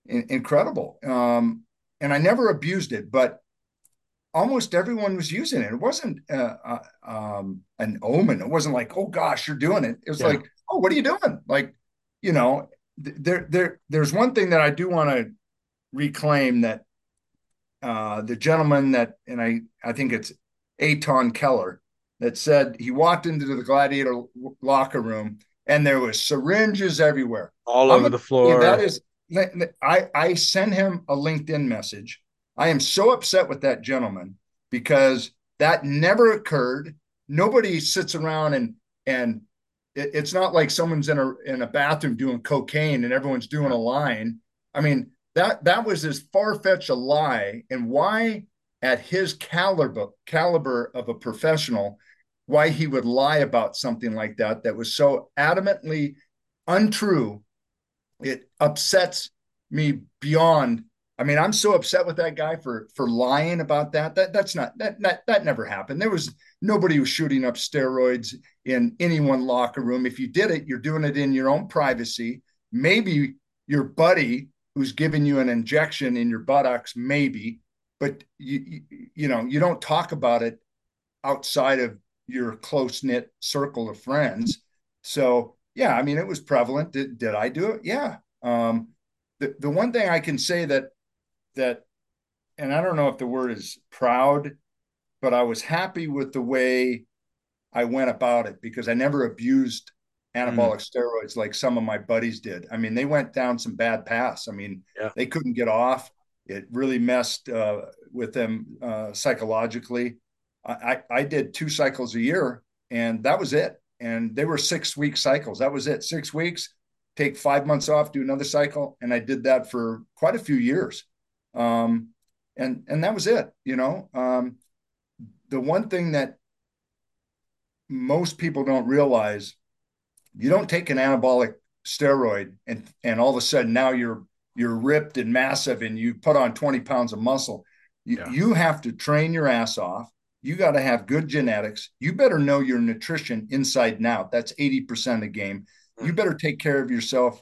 Speaker 6: in, incredible. Um, and I never abused it, but almost everyone was using it. It wasn't uh, uh, um, an omen. It wasn't like, oh gosh, you're doing it. It was
Speaker 5: Yeah.
Speaker 6: like, oh, what are you doing? Like, you know, th- there, there, there's one thing that I do want to reclaim that uh, the gentleman that, and I, I think it's Aton Keller that said he walked into the gladiator locker room and there was syringes everywhere.
Speaker 5: All
Speaker 6: I'm
Speaker 5: over the floor.
Speaker 6: That is. I I send him a LinkedIn message. I am so upset with that gentleman because that never occurred. Nobody sits around and and it, it's not like someone's in a in a bathroom doing cocaine and everyone's doing a line. I mean that that was as far fetched a lie. And why, at his caliber caliber of a professional, why he would lie about something like that that was so adamantly untrue it upsets me beyond i mean i'm so upset with that guy for for lying about that that that's not that that, that never happened there was nobody was shooting up steroids in any one locker room if you did it you're doing it in your own privacy maybe your buddy who's giving you an injection in your buttocks maybe but you you, you know you don't talk about it outside of your close knit circle of friends so yeah, I mean, it was prevalent. Did, did I do it? Yeah. Um, the, the one thing I can say that, that, and I don't know if the word is proud, but I was happy with the way I went about it because I never abused anabolic steroids like some of my buddies did. I mean, they went down some bad paths. I mean,
Speaker 5: Yeah.
Speaker 6: they couldn't get off. It really messed uh, with them uh, psychologically. I, I, I did two cycles a year, and that was it and they were six week cycles. That was it. Six weeks, take five months off, do another cycle, and I did that for quite a few years. Um, and and that was it. You know, um, the one thing that most people don't realize, you don't take an anabolic steroid and and all of a sudden now you're you're ripped and massive and you put on 20 pounds of muscle. You,
Speaker 5: Yeah.
Speaker 6: you have to train your ass off you got to have good genetics. You better know your nutrition inside and out. That's 80% of the game. You better take care of yourself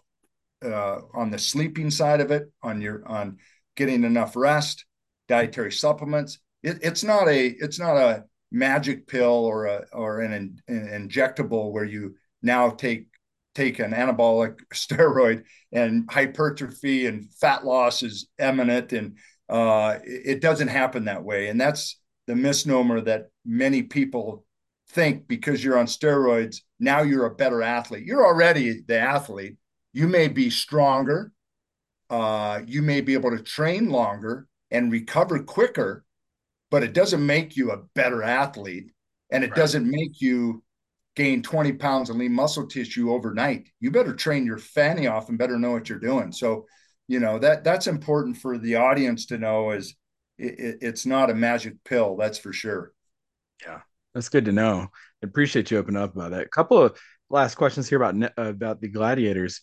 Speaker 6: uh, on the sleeping side of it, on your on getting enough rest, dietary supplements. It, it's not a it's not a magic pill or a or an, an injectable where you now take take an anabolic <laughs> steroid and hypertrophy and fat loss is imminent and Uh, it doesn't happen that way, and that's the misnomer that many people think because you're on steroids now you're a better athlete. You're already the athlete. You may be stronger. Uh, you may be able to train longer and recover quicker, but it doesn't make you a better athlete, and it right. doesn't make you gain 20 pounds of lean muscle tissue overnight. You better train your fanny off and better know what you're doing. So, you know, that that's important for the audience to know is it, it's not a magic pill. That's for sure.
Speaker 5: Yeah, that's good to know. I appreciate you opening up about that. A couple of last questions here about uh, about the gladiators.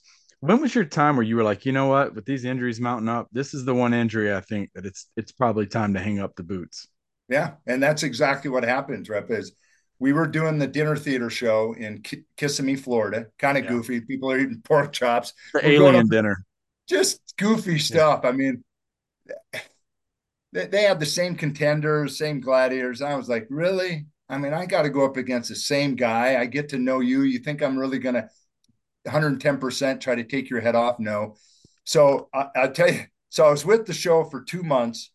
Speaker 5: When was your time where you were like, you know what, with these injuries mounting up, this is the one injury I think that it's it's probably time to hang up the boots.
Speaker 6: Yeah, and that's exactly what happens. Rep is we were doing the dinner theater show in K- Kissimmee, Florida. Kind of yeah. goofy. People are eating pork chops.
Speaker 5: For alien dinner.
Speaker 6: Just goofy stuff. Yeah. I mean, they, they had the same contenders, same gladiators. I was like, really? I mean, I got to go up against the same guy. I get to know you. You think I'm really going to 110% try to take your head off? No. So I, I'll tell you. So I was with the show for two months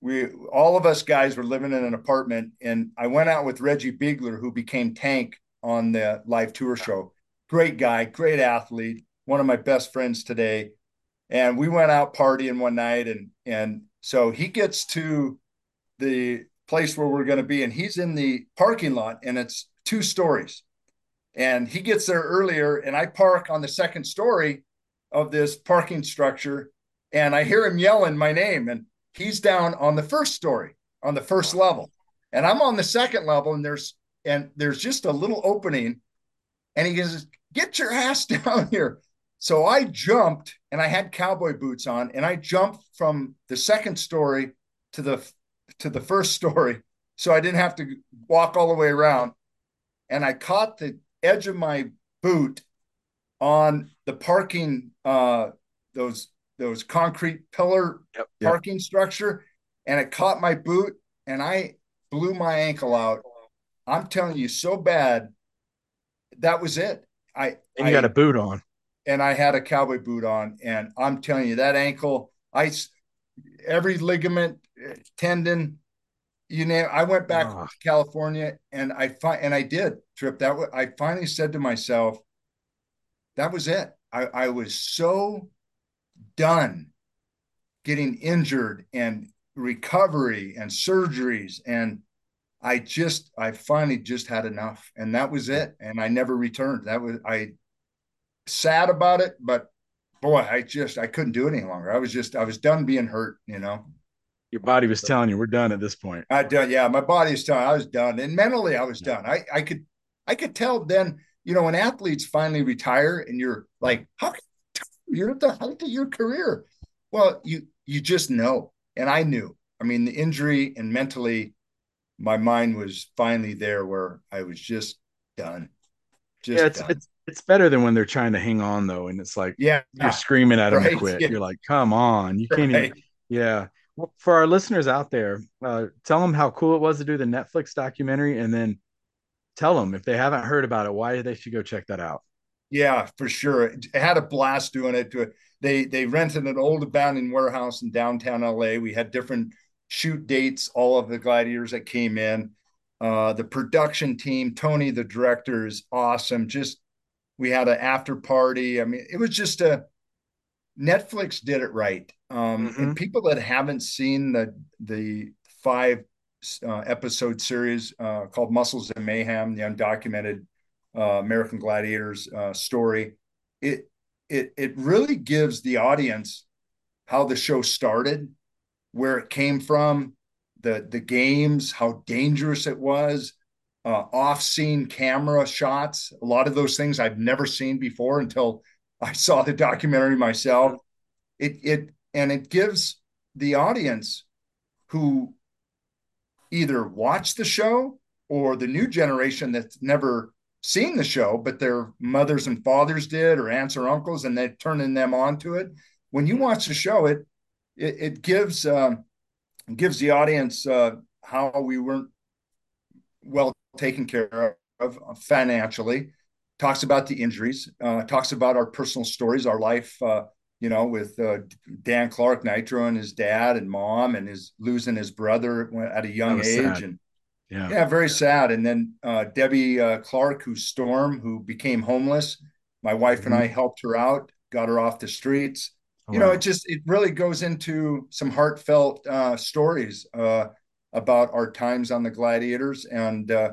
Speaker 6: we all of us guys were living in an apartment and i went out with reggie Bigler, who became tank on the live tour show great guy great athlete one of my best friends today and we went out partying one night and and so he gets to the place where we're going to be and he's in the parking lot and it's two stories and he gets there earlier and i park on the second story of this parking structure and i hear him yelling my name and he's down on the first story on the first level. And i'm on the second level and there's and there's just a little opening and he goes get your ass <laughs> down here. So i jumped and i had cowboy boots on and i jumped from the second story to the to the first <laughs> story so i didn't have to walk all the way around. And i caught the edge of my boot on the parking uh those those concrete pillar yep, yep. parking structure, and it caught my boot, and I blew my ankle out. I'm telling you, so bad. That was it. I
Speaker 5: and you I, got a boot on,
Speaker 6: and I had a cowboy boot on, and I'm telling you that ankle, I every ligament, tendon, you know, I went back oh. to California, and I find and I did trip that. I finally said to myself, that was it. I, I was so done getting injured and recovery and surgeries and I just I finally just had enough and that was it and I never returned. That was I sad about it but boy I just I couldn't do it any longer. I was just I was done being hurt you know?
Speaker 5: Your body was telling you we're done at this point.
Speaker 6: I done yeah my body was telling I was done and mentally I was done. I I could I could tell then you know when athletes finally retire and you're like how you're at the height of your career. Well, you you just know, and I knew. I mean, the injury and mentally, my mind was finally there where I was just done.
Speaker 5: Just yeah, it's, done. it's it's better than when they're trying to hang on though, and it's like
Speaker 6: yeah,
Speaker 5: you're screaming at them right. to quit. Yeah. You're like, come on, you can't right. even. Yeah. Well, for our listeners out there, uh, tell them how cool it was to do the Netflix documentary, and then tell them if they haven't heard about it, why they should go check that out.
Speaker 6: Yeah, for sure. I had a blast doing it. They they rented an old abandoned warehouse in downtown LA. We had different shoot dates. All of the gladiators that came in. Uh, the production team, Tony, the director, is awesome. Just we had an after party. I mean, it was just a Netflix did it right. Um, mm-hmm. And people that haven't seen the the five uh, episode series uh, called Muscles and Mayhem, the undocumented uh, American Gladiators uh, story, it it it really gives the audience how the show started, where it came from, the the games, how dangerous it was, uh, off-scene camera shots. A lot of those things I've never seen before until <laughs> I saw the documentary myself. It it and it gives the audience who either watch the show or the new generation that's never seen the show, but their mothers and fathers did, or aunts or uncles, and they're turning them on to it. When you watch the show, it it, it gives um, gives the audience uh, how we weren't well taken care of financially. Talks about the injuries. Uh, talks about our personal stories, our life uh, you know, with uh, Dan Clark, Nitro, and his dad and mom, and his losing his brother at a young age, sad. and yeah. yeah, very sad. And then uh, Debbie uh, Clark, who's Storm, who became homeless. My wife mm-hmm. and I mm-hmm. helped her out, got her off the streets. Oh, you know, it just it really goes into some heartfelt uh, stories uh, about our times on the Gladiators, and uh,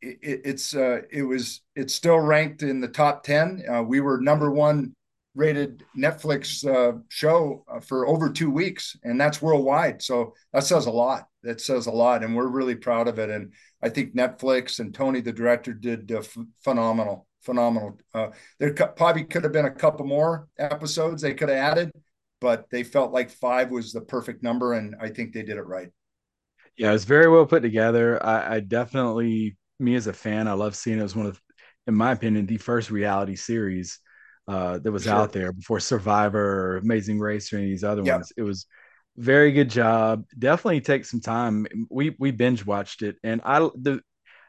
Speaker 6: it, it's uh, it was it's still ranked in the top ten. Uh, we were number one rated Netflix uh, show uh, for over two weeks, and that's worldwide. So that says a lot. That says a lot, and we're really proud of it. And I think Netflix and Tony, the director, did uh, f- phenomenal, phenomenal. Uh, there probably could have been a couple more episodes they could have added, but they felt like five was the perfect number, and I think they did it right.
Speaker 5: Yeah, it's very well put together. I, I definitely, me as a fan, I love seeing it as one of, in my opinion, the first reality series uh, that was sure. out there before Survivor, or Amazing Race, or any of these other yep. ones. It was very good job. Definitely take some time. We we binge watched it, and I the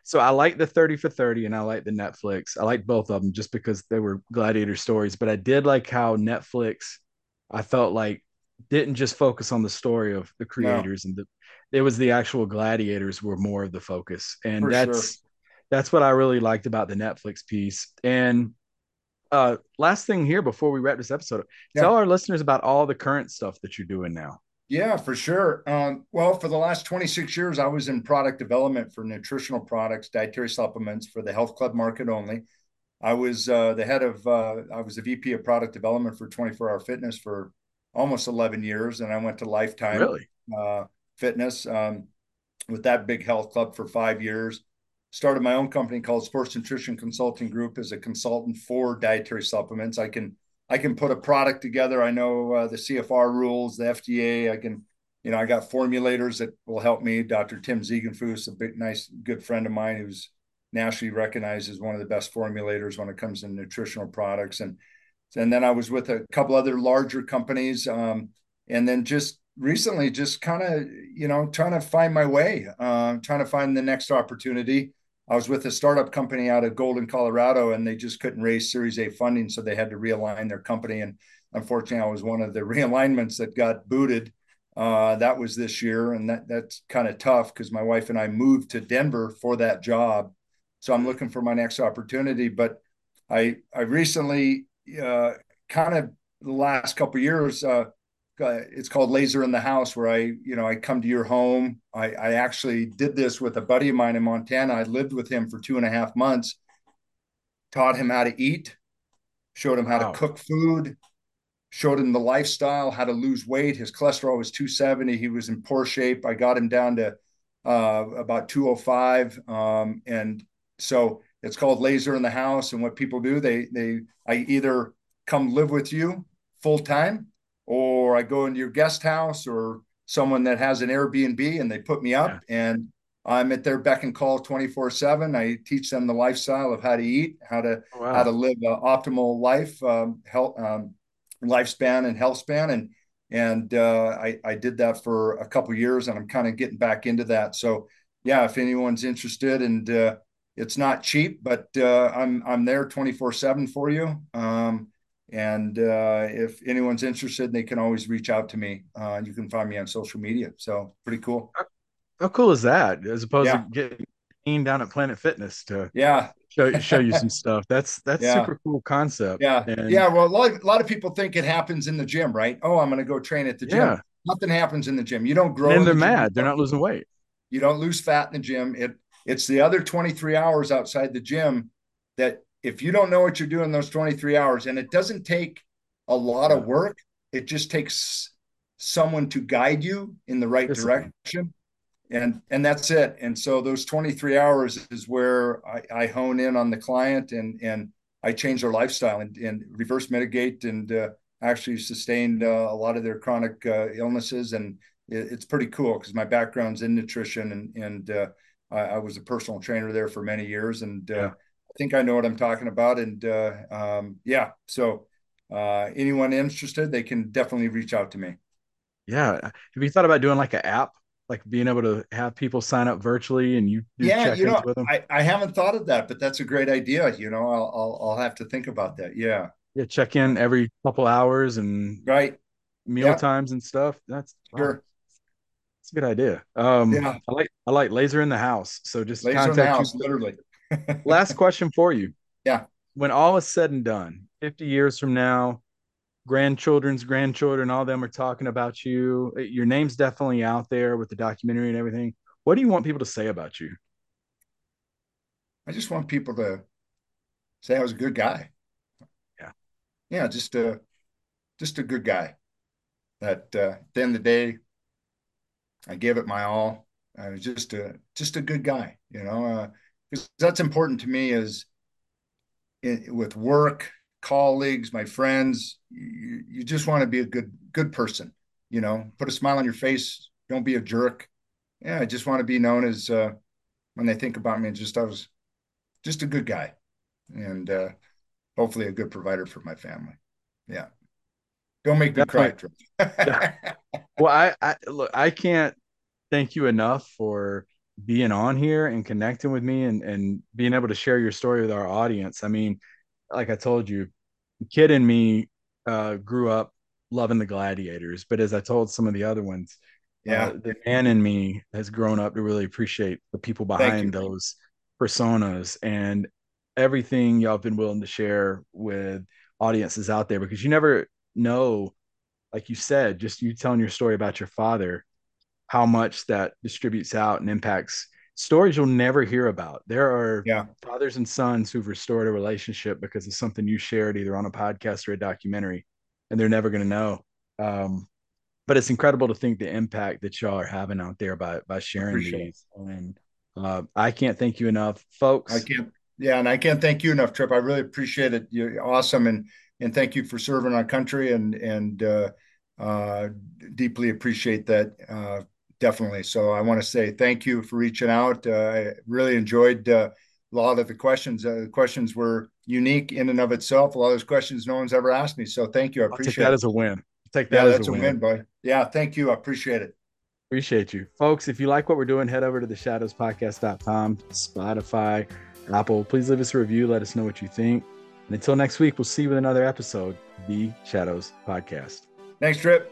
Speaker 5: so I like the 30 for 30 and I like the Netflix. I like both of them just because they were gladiator stories, but I did like how Netflix I felt like didn't just focus on the story of the creators no. and the it was the actual gladiators were more of the focus. And For that's sure. that's what I really liked about the Netflix piece. And uh last thing here before we wrap this episode yeah. tell our listeners about all the current stuff that you're doing now.
Speaker 6: Yeah for sure. Um, well for the last 26 years i was in product development for nutritional products dietary supplements for the health club market only. I was uh, the head of uh, i was the vp of product development for 24 hour fitness for almost 11 years and i went to lifetime
Speaker 5: really?
Speaker 6: uh, fitness um, with that big health club for five years started my own company called Sports Nutrition Consulting Group as a consultant for dietary supplements. I can I can put a product together. I know uh, the CFR rules, the FDA. I can, you know, I got formulators that will help me. Dr. Tim Ziegenfuss, a big, nice, good friend of mine, who's nationally recognized as one of the best formulators when it comes to nutritional products. And and then I was with a couple other larger companies, um, and then just recently, just kind of, you know, trying to find my way, uh, trying to find the next opportunity. I was with a startup company out of Golden, Colorado, and they just couldn't raise Series A funding, so they had to realign their company. And unfortunately, I was one of the <laughs> realignments that got booted. Uh, that was this year, and that that's kind of tough because my wife and I moved to Denver for that job. So I'm looking for my next opportunity. But I I recently uh, kind of the last couple years uh, uh, it's called Laser in the House, where I, you know, I come to your home. I, I actually did this with a buddy of mine in Montana. I lived with him for two and a half months, taught him how to eat, showed him how wow. to cook food, showed him the lifestyle, how to lose weight. His cholesterol was 270. He was in poor shape. I got him down to uh, about 205. Um, and so it's called Laser in the House. And what people do, they, they, I either come live with you full time or I go into your guest house or someone that has an Airbnb and they put me up yeah. and I'm at their beck and call 24 seven. I teach them the lifestyle of how to eat, how to, oh, wow. how to live an optimal life, um, health, um, lifespan and health span. And, and uh, I, I did that for a couple years and I'm kind of getting back into that. So yeah, if anyone's interested and uh, it's not cheap, but uh, I'm, I'm there 24 seven for you. Um, and uh, if anyone's interested, they can always reach out to me. Uh, you can find me on social media. So pretty cool.
Speaker 5: How cool is that? As opposed yeah. to getting down at Planet Fitness to
Speaker 6: yeah
Speaker 5: show show you some stuff. That's that's yeah. super cool concept.
Speaker 6: Yeah, and, yeah. Well, a lot, of, a lot of people think it happens in the gym, right? Oh, I'm going to go train at the gym. Yeah. Nothing happens in the gym. You don't grow.
Speaker 5: And they're the mad. They're not losing weight.
Speaker 6: You don't lose fat in the gym. It it's the other 23 hours outside the gym that if you don't know what you're doing those 23 hours, and it doesn't take a lot of work, it just takes someone to guide you in the right direction. And and that's it. And so those 23 hours is where I, I hone in on the client and and I change their lifestyle and, and reverse mitigate and uh, actually sustained uh, a lot of their chronic uh, illnesses. And it, it's pretty cool because my background's in nutrition and and uh, I, I, was a personal trainer there for many years and uh, yeah think I know what I'm talking about. And uh, um, yeah, so uh, anyone interested, they can definitely reach out to me.
Speaker 5: Yeah. Have you thought about doing like an app, like being able to have people sign up virtually and you
Speaker 6: yeah, you know, I, I haven't thought of that, but that's a great idea. You know, I'll, I'll, I'll have to think about that. Yeah.
Speaker 5: yeah, check in every couple hours and
Speaker 6: right
Speaker 5: meal yeah. times and stuff. That's
Speaker 6: sure.
Speaker 5: Wow. A good idea. Um,
Speaker 6: yeah.
Speaker 5: I like I like laser in the house. So just
Speaker 6: laser
Speaker 5: contact
Speaker 6: in the house,
Speaker 5: you.
Speaker 6: literally.
Speaker 5: Last question for you.
Speaker 6: Yeah.
Speaker 5: When all is said and done, 50 years from now, grandchildren's grandchildren, all them are talking about you. Your name's definitely out there with the documentary and everything. What do you want people to say about you?
Speaker 6: I just want people to say I was a good guy.
Speaker 5: Yeah.
Speaker 6: Yeah, just a just a good guy. That uh, at the end of the day, I gave it my all. I was just a just a good guy, you know, because that's important to me. Is in, with work, colleagues, my friends, you, you just want to be a good good person, you know. Put a smile on your face. Don't be a jerk. Yeah, I just want to be known as uh, when they think about me, just I was just a good guy, and uh, hopefully a good provider for my family. Yeah. Don't make me Definitely.
Speaker 5: cry. <laughs> well, I, I look, I can't thank you enough for being on here and connecting with me and, and being able to share your story with our audience. I mean, like I told you, the kid in me uh, grew up loving the gladiators, but as I told some of the other ones,
Speaker 6: yeah,
Speaker 5: uh, the man in me has grown up to really appreciate the people behind those personas and everything y'all have been willing to share with audiences out there because you never know, like you said, just you telling your story about your father, how much that distributes out and impacts stories you'll never hear about. There are
Speaker 6: yeah.
Speaker 5: fathers and sons who've restored a relationship because of something you shared either on a podcast or a documentary, and they're never going to know. Um, but it's incredible to think the impact that y'all are having out there by by sharing Appreciate these. It. And uh, I can't thank you enough, folks.
Speaker 6: I can't. Yeah, and I can't thank you enough, Trip. I really appreciate it. You're awesome, and and thank you for serving our country, and and uh, uh, deeply appreciate that. Definitely. So I want to say thank you for reaching out. Uh, I really enjoyed uh, a lot of the questions. Uh, the questions were unique in and of itself. A lot of those questions no one's ever asked me. So thank you. I appreciate
Speaker 5: that
Speaker 6: it.
Speaker 5: as a win. take that
Speaker 6: yeah,
Speaker 5: as
Speaker 6: that's
Speaker 5: a
Speaker 6: win.
Speaker 5: win,
Speaker 6: boy. Yeah, thank you. I appreciate it.
Speaker 5: Appreciate you. Folks, if you like what we're doing, head over to the shadowspodcast.com, Spotify, Apple. Please leave us a review. Let us know what you think. And until next week, we'll see you with another episode, The Shadows Podcast.
Speaker 6: Thanks, Trip.